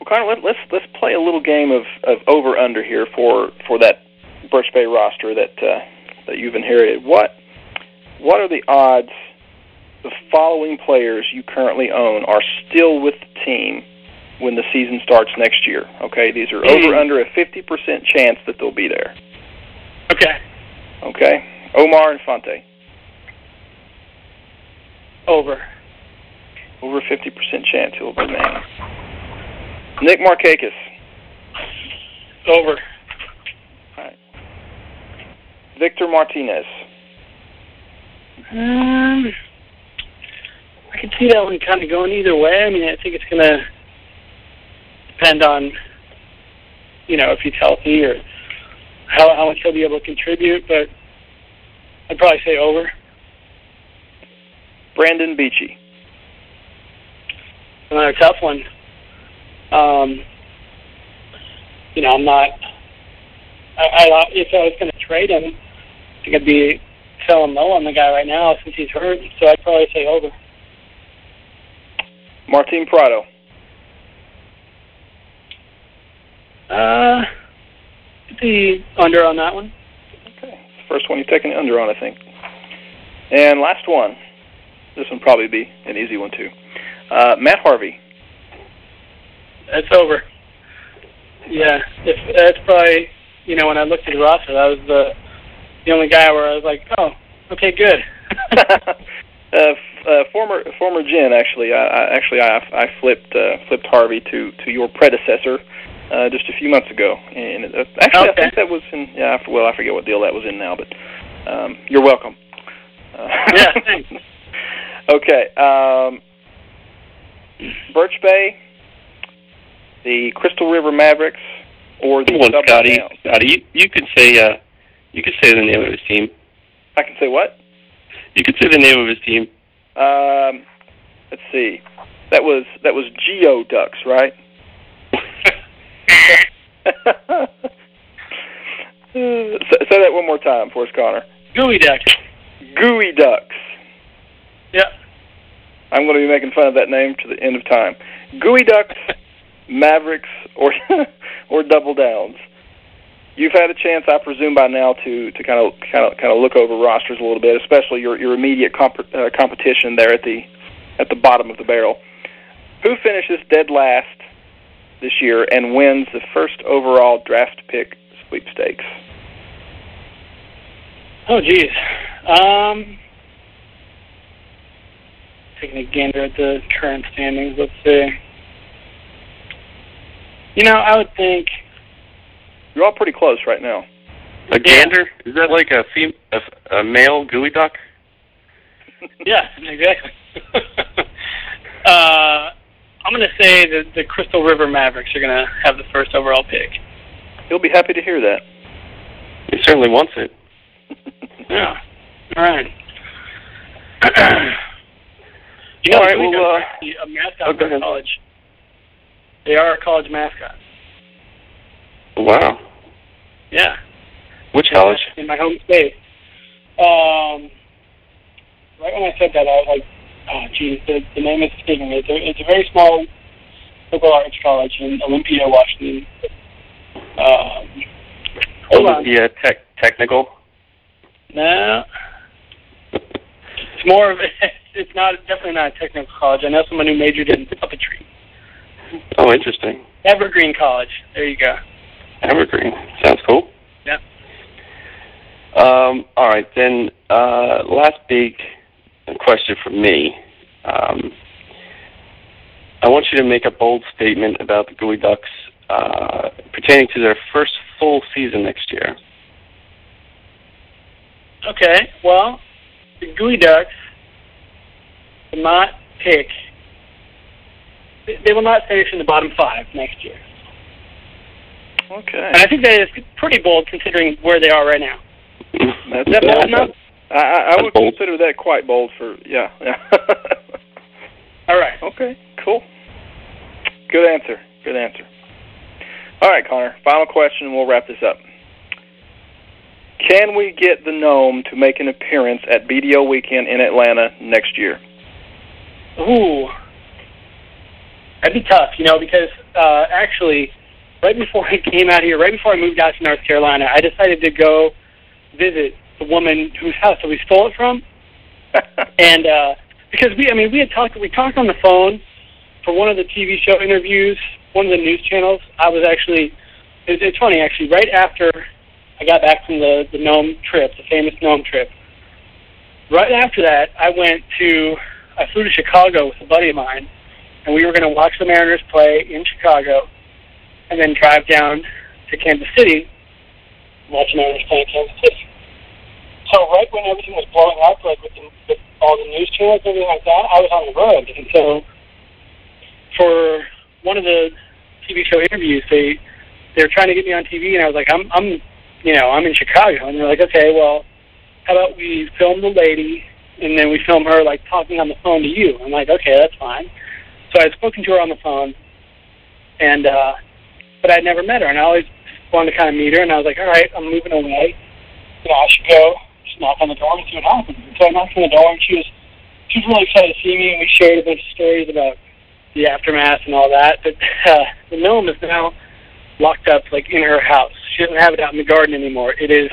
Speaker 3: well, Conor, let, let's let's play a little game of, of over under here for for that Birch Bay roster that uh, that you've inherited. What what are the odds the following players you currently own are still with the team when the season starts next year? Okay, these are over under a fifty percent chance that they'll be there.
Speaker 8: Okay.
Speaker 3: Okay, Omar Infante.
Speaker 8: Over.
Speaker 3: Over 50% chance he'll be remain. Nick Markakis.
Speaker 8: Over.
Speaker 3: Victor Martinez.
Speaker 8: Um, I can see that one kind of going either way. I mean, I think it's going to depend on, you know, if he's healthy or how, how much he'll be able to contribute, but I'd probably say over.
Speaker 3: Brandon Beachy.
Speaker 8: Another tough one. Um, you know, I'm not. I, I if I was going to trade him, I I'd be selling low on the guy right now since he's hurt. So I'd probably say over.
Speaker 3: Martin Prado.
Speaker 8: Uh, the under on that one.
Speaker 3: Okay. First one you've taken the under on, I think. And last one. This one probably be an easy one too. Uh, Matt Harvey.
Speaker 8: That's over. Yeah, if, that's probably you know when I looked at the roster, that was the the only guy where I was like, oh, okay, good.
Speaker 3: uh, f- uh, former former Jen actually. I, I actually I, I flipped uh, flipped Harvey to to your predecessor uh, just a few months ago, and uh, actually
Speaker 8: Okay.
Speaker 3: I think that was in yeah. Well, I forget what deal that was in now, but um, you're welcome. Uh,
Speaker 8: yeah, thanks.
Speaker 3: okay. Um, Birch Bay, the Crystal River Mavericks, or the
Speaker 2: Come on, Scotty. Scotty, you, you could say uh, you could say the name of his team.
Speaker 3: I can say what?
Speaker 2: You could say the name of his team.
Speaker 3: Um, let's see. That was that was Geo Ducks, right? say, say that one more time for us, Conor.
Speaker 8: Gooey Ducks.
Speaker 3: Gooey Ducks.
Speaker 8: Yeah.
Speaker 3: I'm going to be making fun of that name to the end of time. Gooey Ducks, Mavericks, or or Double Downs. You've had a chance, I presume, by now to to kind of kind of kind of look over rosters a little bit, especially your your immediate comp- uh, competition there at the at the bottom of the barrel. Who finishes dead last this year and wins the first overall draft pick sweepstakes?
Speaker 8: Oh, geez. Um, taking a gander at the current standings. Let's see. You know, I would think.
Speaker 3: You're all pretty close right now.
Speaker 2: A gander? Is that like a fem- a, f- a male gooey duck?
Speaker 8: Yeah, exactly. uh, I'm going to say that the Crystal River Mavericks are going to have the first overall pick.
Speaker 3: He'll be happy to hear that.
Speaker 2: He certainly wants it.
Speaker 8: Yeah. All right. you know,
Speaker 2: All right,
Speaker 8: the Gooey
Speaker 2: well, uh,
Speaker 8: a mascot
Speaker 2: oh, go ahead.
Speaker 8: college. They are a college mascot.
Speaker 2: Wow.
Speaker 8: Yeah.
Speaker 2: Which college?
Speaker 8: In my home state. Um, right when I said that, I was like, oh, geez, the, the name is escaping me. It's a, it's a very small liberal arts college in Olympia, Washington. Um.
Speaker 2: Yeah, tech technical.
Speaker 8: No. It's more of a, it's not definitely not a technical college. I know someone who majored in puppetry.
Speaker 2: Oh, interesting.
Speaker 8: Evergreen College. There you go.
Speaker 2: Evergreen. Sounds cool.
Speaker 8: Yeah.
Speaker 2: Um, all right, then uh, last big question from me. Um, I want you to make a bold statement about the Gooey Ducks uh, pertaining to their first full season next year.
Speaker 8: Okay. Well, the Gooey Ducks will not pick. they- They will not finish in the bottom five next year,
Speaker 3: Okay.
Speaker 8: and I think that is pretty bold considering where they are right now.
Speaker 3: That's,
Speaker 8: that
Speaker 3: that's
Speaker 8: bold enough?
Speaker 3: I, I, I would
Speaker 2: bold.
Speaker 3: consider that quite bold for yeah. yeah.
Speaker 8: All right.
Speaker 3: okay, cool. Good answer. Good answer. All right, Conor. Final question, and we'll wrap this up. Can we get the gnome to make an appearance at BDO weekend in Atlanta next year?
Speaker 8: Ooh, that'd be tough, you know, because uh, actually, right before I came out here, right before I moved out to North Carolina, I decided to go visit the woman whose house that we stole it from, and uh, because we, I mean, we had talked, we talked on the phone for one of the TV show interviews, one of the news channels. I was actually, it, it's funny actually, right after I got back from the the gnome trip, the famous gnome trip. Right after that, I went to I flew to Chicago with a buddy of mine, and we were going to watch the Mariners play in Chicago, and then drive down to Kansas City, watch Mariners play Kansas City. So right when everything was blowing up, like with, the, with all the news channels and everything like that, I was on the road, and so for one of the TV show interviews, they they were trying to get me on TV, and I was like, I'm I'm you know I'm in Chicago, and they're like, okay, well, how about we film the lady, and then we film her like talking on the phone to you? I'm like, okay, that's fine. So I had spoken to her on the phone, and uh, but I'd never met her, and I always wanted to kind of meet her, and I was like, all right, I'm moving away. You know, I should go just knock on the door and see what happens. And so I knocked on the door, and she was she was really excited to see me, and we shared a bunch of stories about the aftermath and all that. But uh, the gnome is now locked up like in her house. She doesn't have it out in the garden anymore. It is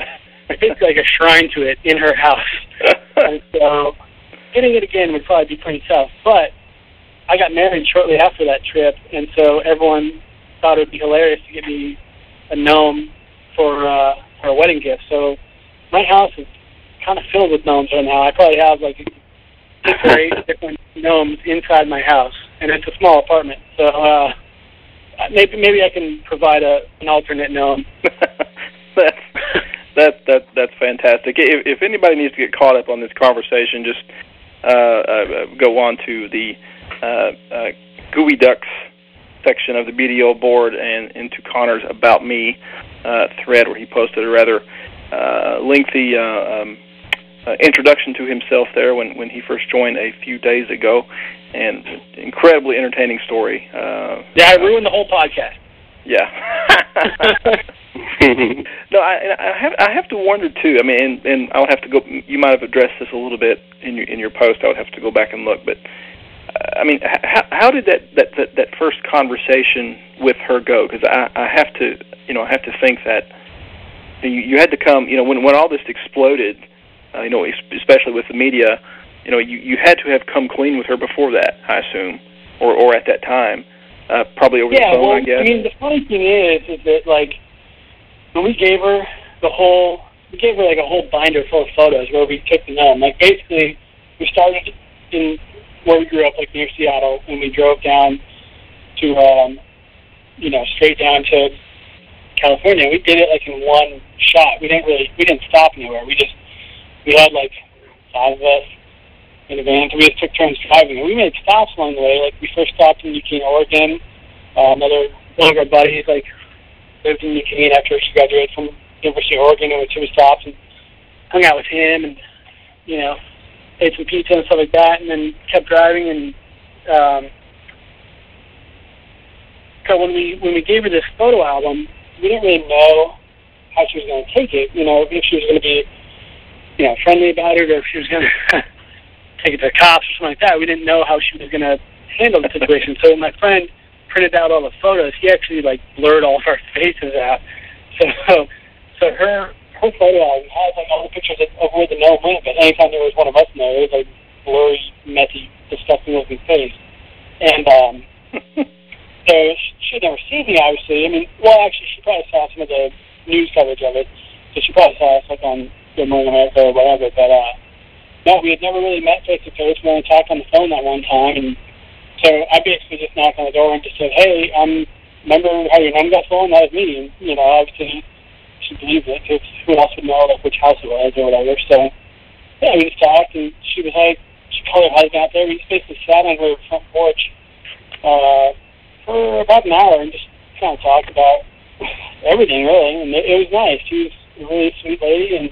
Speaker 8: I think like a shrine to it in her house. and so getting it again would probably be pretty tough. But I got married shortly after that trip, and so everyone thought it would be hilarious to get me a gnome for uh, for a wedding gift. So my house is kind of filled with gnomes right now. I probably have like six or eight different gnomes inside my house, and it's a small apartment. So uh, maybe maybe I can provide a an alternate gnome.
Speaker 3: that's that that that's fantastic. If, if anybody needs to get caught up on this conversation, just uh, uh, go on to the uh, uh, Gooey Ducks section of the BDO board and into Conor's About Me uh, thread, where he posted a rather uh, lengthy uh, um, uh, introduction to himself there when when he first joined a few days ago, and incredibly entertaining story. Uh,
Speaker 8: Yeah, I ruined the whole podcast.
Speaker 3: yeah. no, I, I have I have to wonder too. I mean, and, and I'll have to go. You might have addressed this a little bit in your in your post. I would have to go back and look. But I mean, how, how did that, that that that first conversation with her go? Because I I have to you know I have to think that you you had to come. You know, when when all this exploded, uh, you know, especially with the media, you know, you you had to have come clean with her before that. I assume, or or at that time. Uh, probably over
Speaker 8: yeah,
Speaker 3: the phone,
Speaker 8: well,
Speaker 3: I guess.
Speaker 8: I mean, the funny thing is, is that like when we gave her the whole, we gave her like a whole binder full of photos where we took the gnome. Like basically, we started in where we grew up, like near Seattle, and we drove down to, um, you know, straight down to California. We did it like in one shot. We didn't really, we didn't stop anywhere. We just, we had like five of us in a van, so we just took turns driving. And we made stops along the way. Like we first stopped in Eugene, Oregon. Uh, another one of our buddies like lived in Eugene after she graduated from University of Oregon, and we took stops and hung out with him, and you know, ate some pizza and stuff like that, and then kept driving. And um, so when we when we gave her this photo album, we didn't really know how she was going to take it. You know, if she was going to be you know friendly about it, or if she was going to take it to the cops or something like that. We didn't know how she was going to handle the situation. so my friend printed out all the photos. He actually like blurred all of our faces out. So so her her photo album has like all the pictures of, of where the gnome went, but anytime there was one of us in there, it was like blurry, messy, disgusting looking face. And um so she had never seen me obviously. I mean well actually she probably saw some of the news coverage of it. So she probably saw us like on Good Morning America or whatever, but uh no, we had never really met face to face. We only talked on the phone that one time, and so I basically just knocked on the door and just said, "Hey, um, remember how your name got stolen? That was me." And you know, obviously she believed it because who else would know like which house it was or whatever. So yeah, we just talked, and she was like, she called her husband out there. We just basically sat on her front porch uh, for about an hour and just kind of talked about everything really, and it, it was nice. She was a really sweet lady, and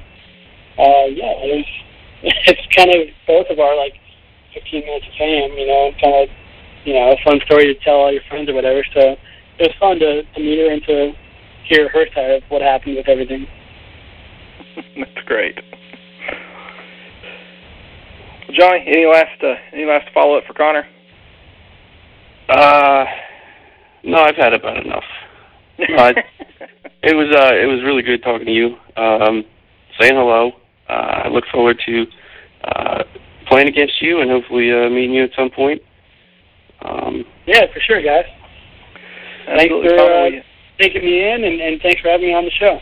Speaker 8: uh, yeah, it was it's kind of both of our like 15 minutes of fame, you know, kind of, you know, a fun story to tell all your friends or whatever. So it was fun to, to meet her and to hear her side of what happened with everything.
Speaker 3: That's great. Well, Johnny, any last uh, any last follow up for Conor?
Speaker 2: Uh, no, I've had about enough. Uh, it was uh, it was really good talking to you. Um, saying hello. Uh, I look forward to uh, playing against you and hopefully uh, meeting you at some point. Um,
Speaker 8: Yeah, for sure, guys. Thanks
Speaker 3: Absolutely,
Speaker 8: for uh,
Speaker 3: We-
Speaker 8: taking me in, and, and thanks for having me on the show.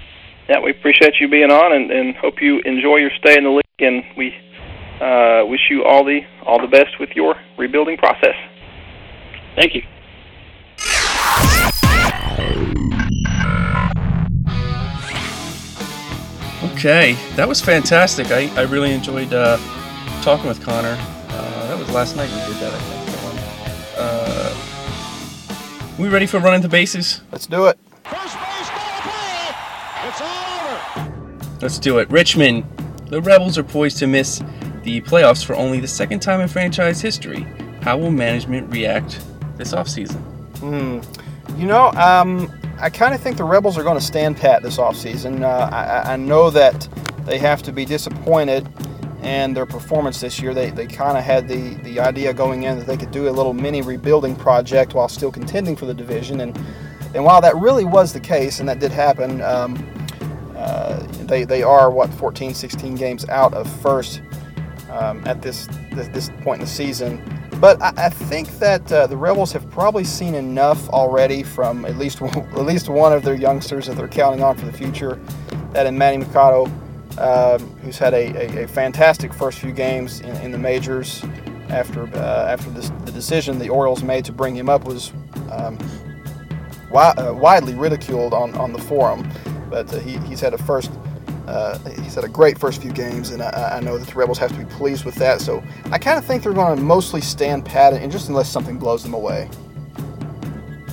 Speaker 3: yeah, we appreciate you being on, and, and hope you enjoy your stay in the league. And we uh, wish you all the all the best with your rebuilding process.
Speaker 8: Thank you.
Speaker 7: Okay, that was fantastic. I, I really enjoyed uh, talking with Conor. Uh, that was last night we did that, I think. Uh, we ready for running the bases?
Speaker 6: Let's do it.
Speaker 7: Let's do it. Richmond, the Rebels are poised to miss the playoffs for only the second time in franchise history. How will management react this offseason?
Speaker 6: Hmm. You know, um, I kind of think the Rebels are going to stand pat this offseason. Uh, I, I know that they have to be disappointed in their performance this year. They, they kind of had the, the idea going in that they could do a little mini rebuilding project while still contending for the division. And, and while that really was the case, and that did happen, um, uh, they, they are, what, 14, 16 games out of first um, at this, this, point in the season. But I, I think that uh, the Rebels have probably seen enough already from at least at least one of their youngsters that they're counting on for the future. That in Manny Machado, um, who's had a, a, a, fantastic first few games in, in the majors. After uh, after this, the decision the Orioles made to bring him up was um, wi- uh, widely ridiculed on, on the forum, but uh, he, he's had a first uh, he's had a great first few games, and I, I, know that the Rebels have to be pleased with that. So I kind of think they're going to mostly stand pat, and just unless something blows them away.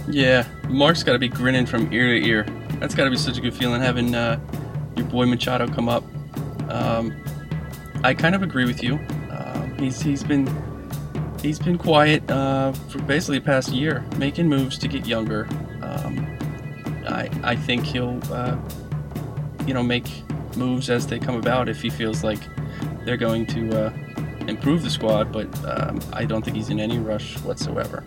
Speaker 7: Yeah, Mark's got to be grinning from ear to ear. That's got to be such a good feeling having uh, your boy Machado come up. Um, I kind of agree with you. Um, he's he's been he's been quiet uh, for basically the past year, making moves to get younger. Um, I I think he'll uh, you know make moves as they come about if he feels like they're going to uh, improve the squad, but um, I don't think he's in any rush whatsoever.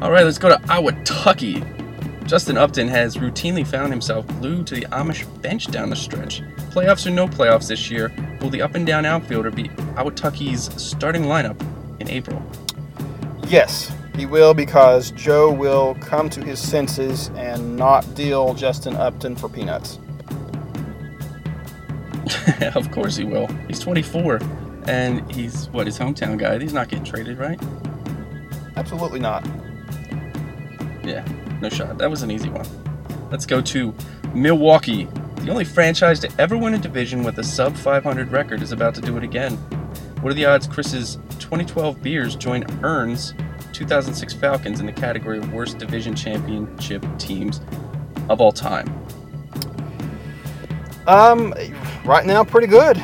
Speaker 7: All right, let's go to Ahwatukee. Justin Upton has routinely found himself glued to the Amish bench down the stretch. Playoffs or no playoffs this year, will the up and down outfielder be Ahwatukee's starting lineup in April?
Speaker 6: Yes, he will because Joe will come to his senses and not deal Justin Upton for peanuts.
Speaker 7: of course he will. He's 24, and he's what his hometown guy. He's not getting traded, right?
Speaker 6: Absolutely not.
Speaker 7: Yeah, no shot. That was an easy one. Let's go to Milwaukee. The only franchise to ever win a division with a sub 500 record is about to do it again. What are the odds Chris's 2012 Beers join Earn's 2006 Falcons in the category of worst division championship teams of all time?
Speaker 6: Um, right now, pretty good.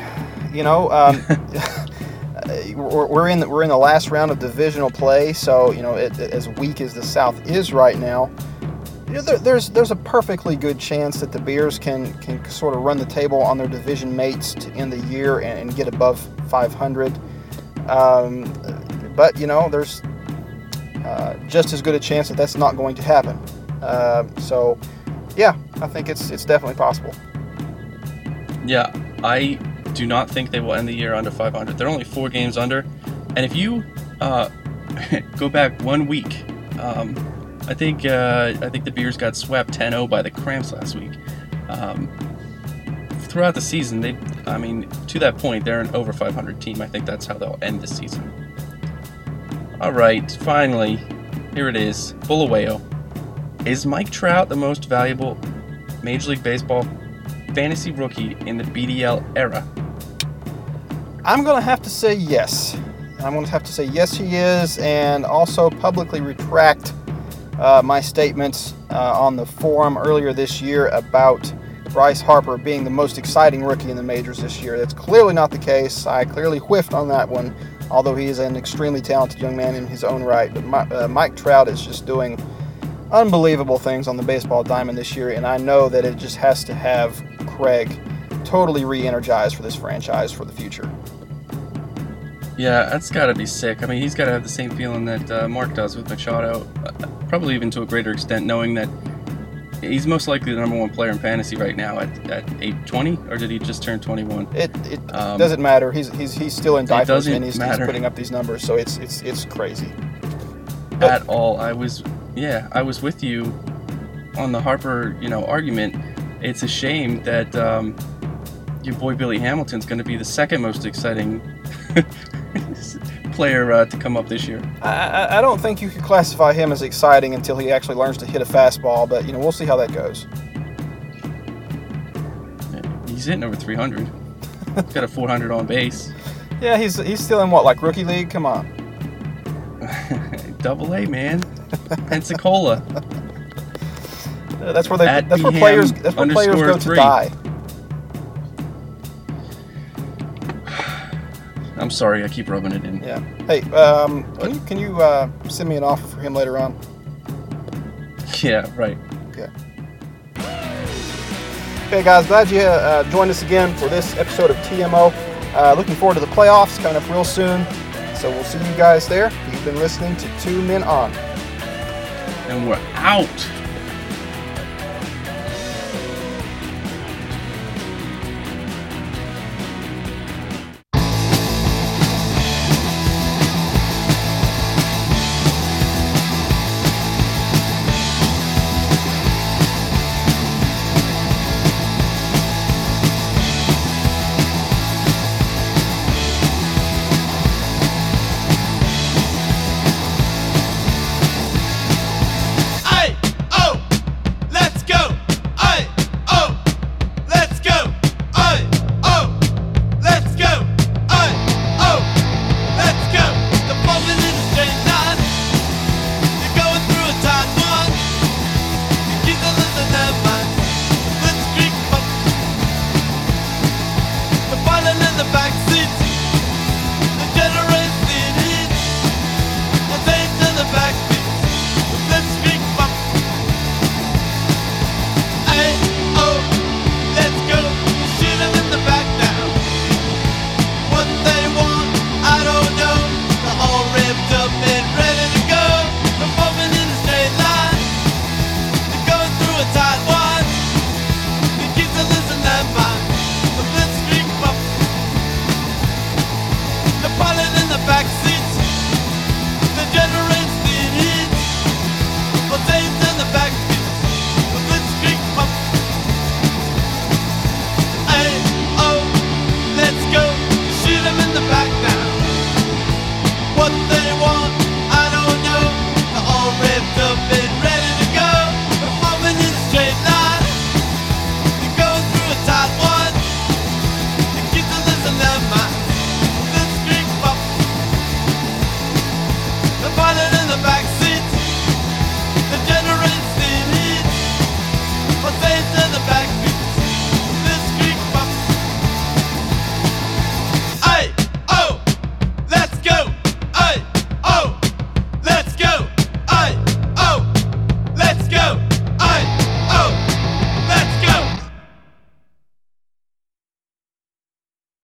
Speaker 6: You know, um, we're, in the, we're in the last round of divisional play, so you know, it, as weak as the South is right now, you know, there, there's there's a perfectly good chance that the Bears can can sort of run the table on their division mates to end the year and, and get above 500. Um, but you know, there's uh, just as good a chance that that's not going to happen. Uh, so, yeah, I think it's it's definitely possible.
Speaker 7: Yeah, I do not think they will end the year under 500. They're only four games under, and if you uh, go back one week, um, I think uh, I think the Bears got swept 10-0 by the Cramps last week. Um, throughout the season, they, I mean, to that point, they're an over 500 team. I think that's how they'll end the season. All right, finally, here it is. Bulawayo. Is Mike Trout the most valuable Major League Baseball fantasy rookie in the BDL era?
Speaker 6: I'm going to have to say yes. I'm going to have to say yes, he is, and also publicly retract uh, my statements uh, on the forum earlier this year about Bryce Harper being the most exciting rookie in the majors this year. That's clearly not the case. I clearly whiffed on that one, although he is an extremely talented young man in his own right. But my, uh, Mike Trout is just doing unbelievable things on the baseball diamond this year, and I know that it just has to have Craig totally re energized for this franchise for the future.
Speaker 7: Yeah, that's got to be sick. I mean, he's got to have the same feeling that uh, Mark does with Machado, uh, probably even to a greater extent, knowing that he's most likely the number one player in fantasy right now at, at age 20, or did he just turn 21?
Speaker 6: It, it um, doesn't matter. He's, he's, he's still in diapers and he's,
Speaker 7: he's,
Speaker 6: putting up these numbers, so it's it's it's crazy.
Speaker 7: But, at all. I was yeah, I was with you on the Harper, you know, argument. It's a shame that um, your boy Billy Hamilton's going to be the second most exciting player uh, to come up this year.
Speaker 6: I, I, don't think you could classify him as exciting until he actually learns to hit a fastball, but you know we'll see how that goes.
Speaker 7: He's hitting over 300. He's got a 400 on base.
Speaker 6: Yeah, he's he's still in what like rookie league? Come on.
Speaker 7: Double A, man. Pensacola.
Speaker 6: That's where they.
Speaker 7: At
Speaker 6: That's where players. That's where players go to
Speaker 7: three.
Speaker 6: die.
Speaker 7: I'm sorry, I keep rubbing it in.
Speaker 6: Yeah. Hey, um, can you can you uh, send me an offer for him later on?
Speaker 7: Yeah, right.
Speaker 6: Okay, guys, glad you uh, joined us again for this episode of TMO. Uh, looking forward to the playoffs coming up real soon. So we'll see you guys there. You've been listening to Two Men On.
Speaker 7: And we're out.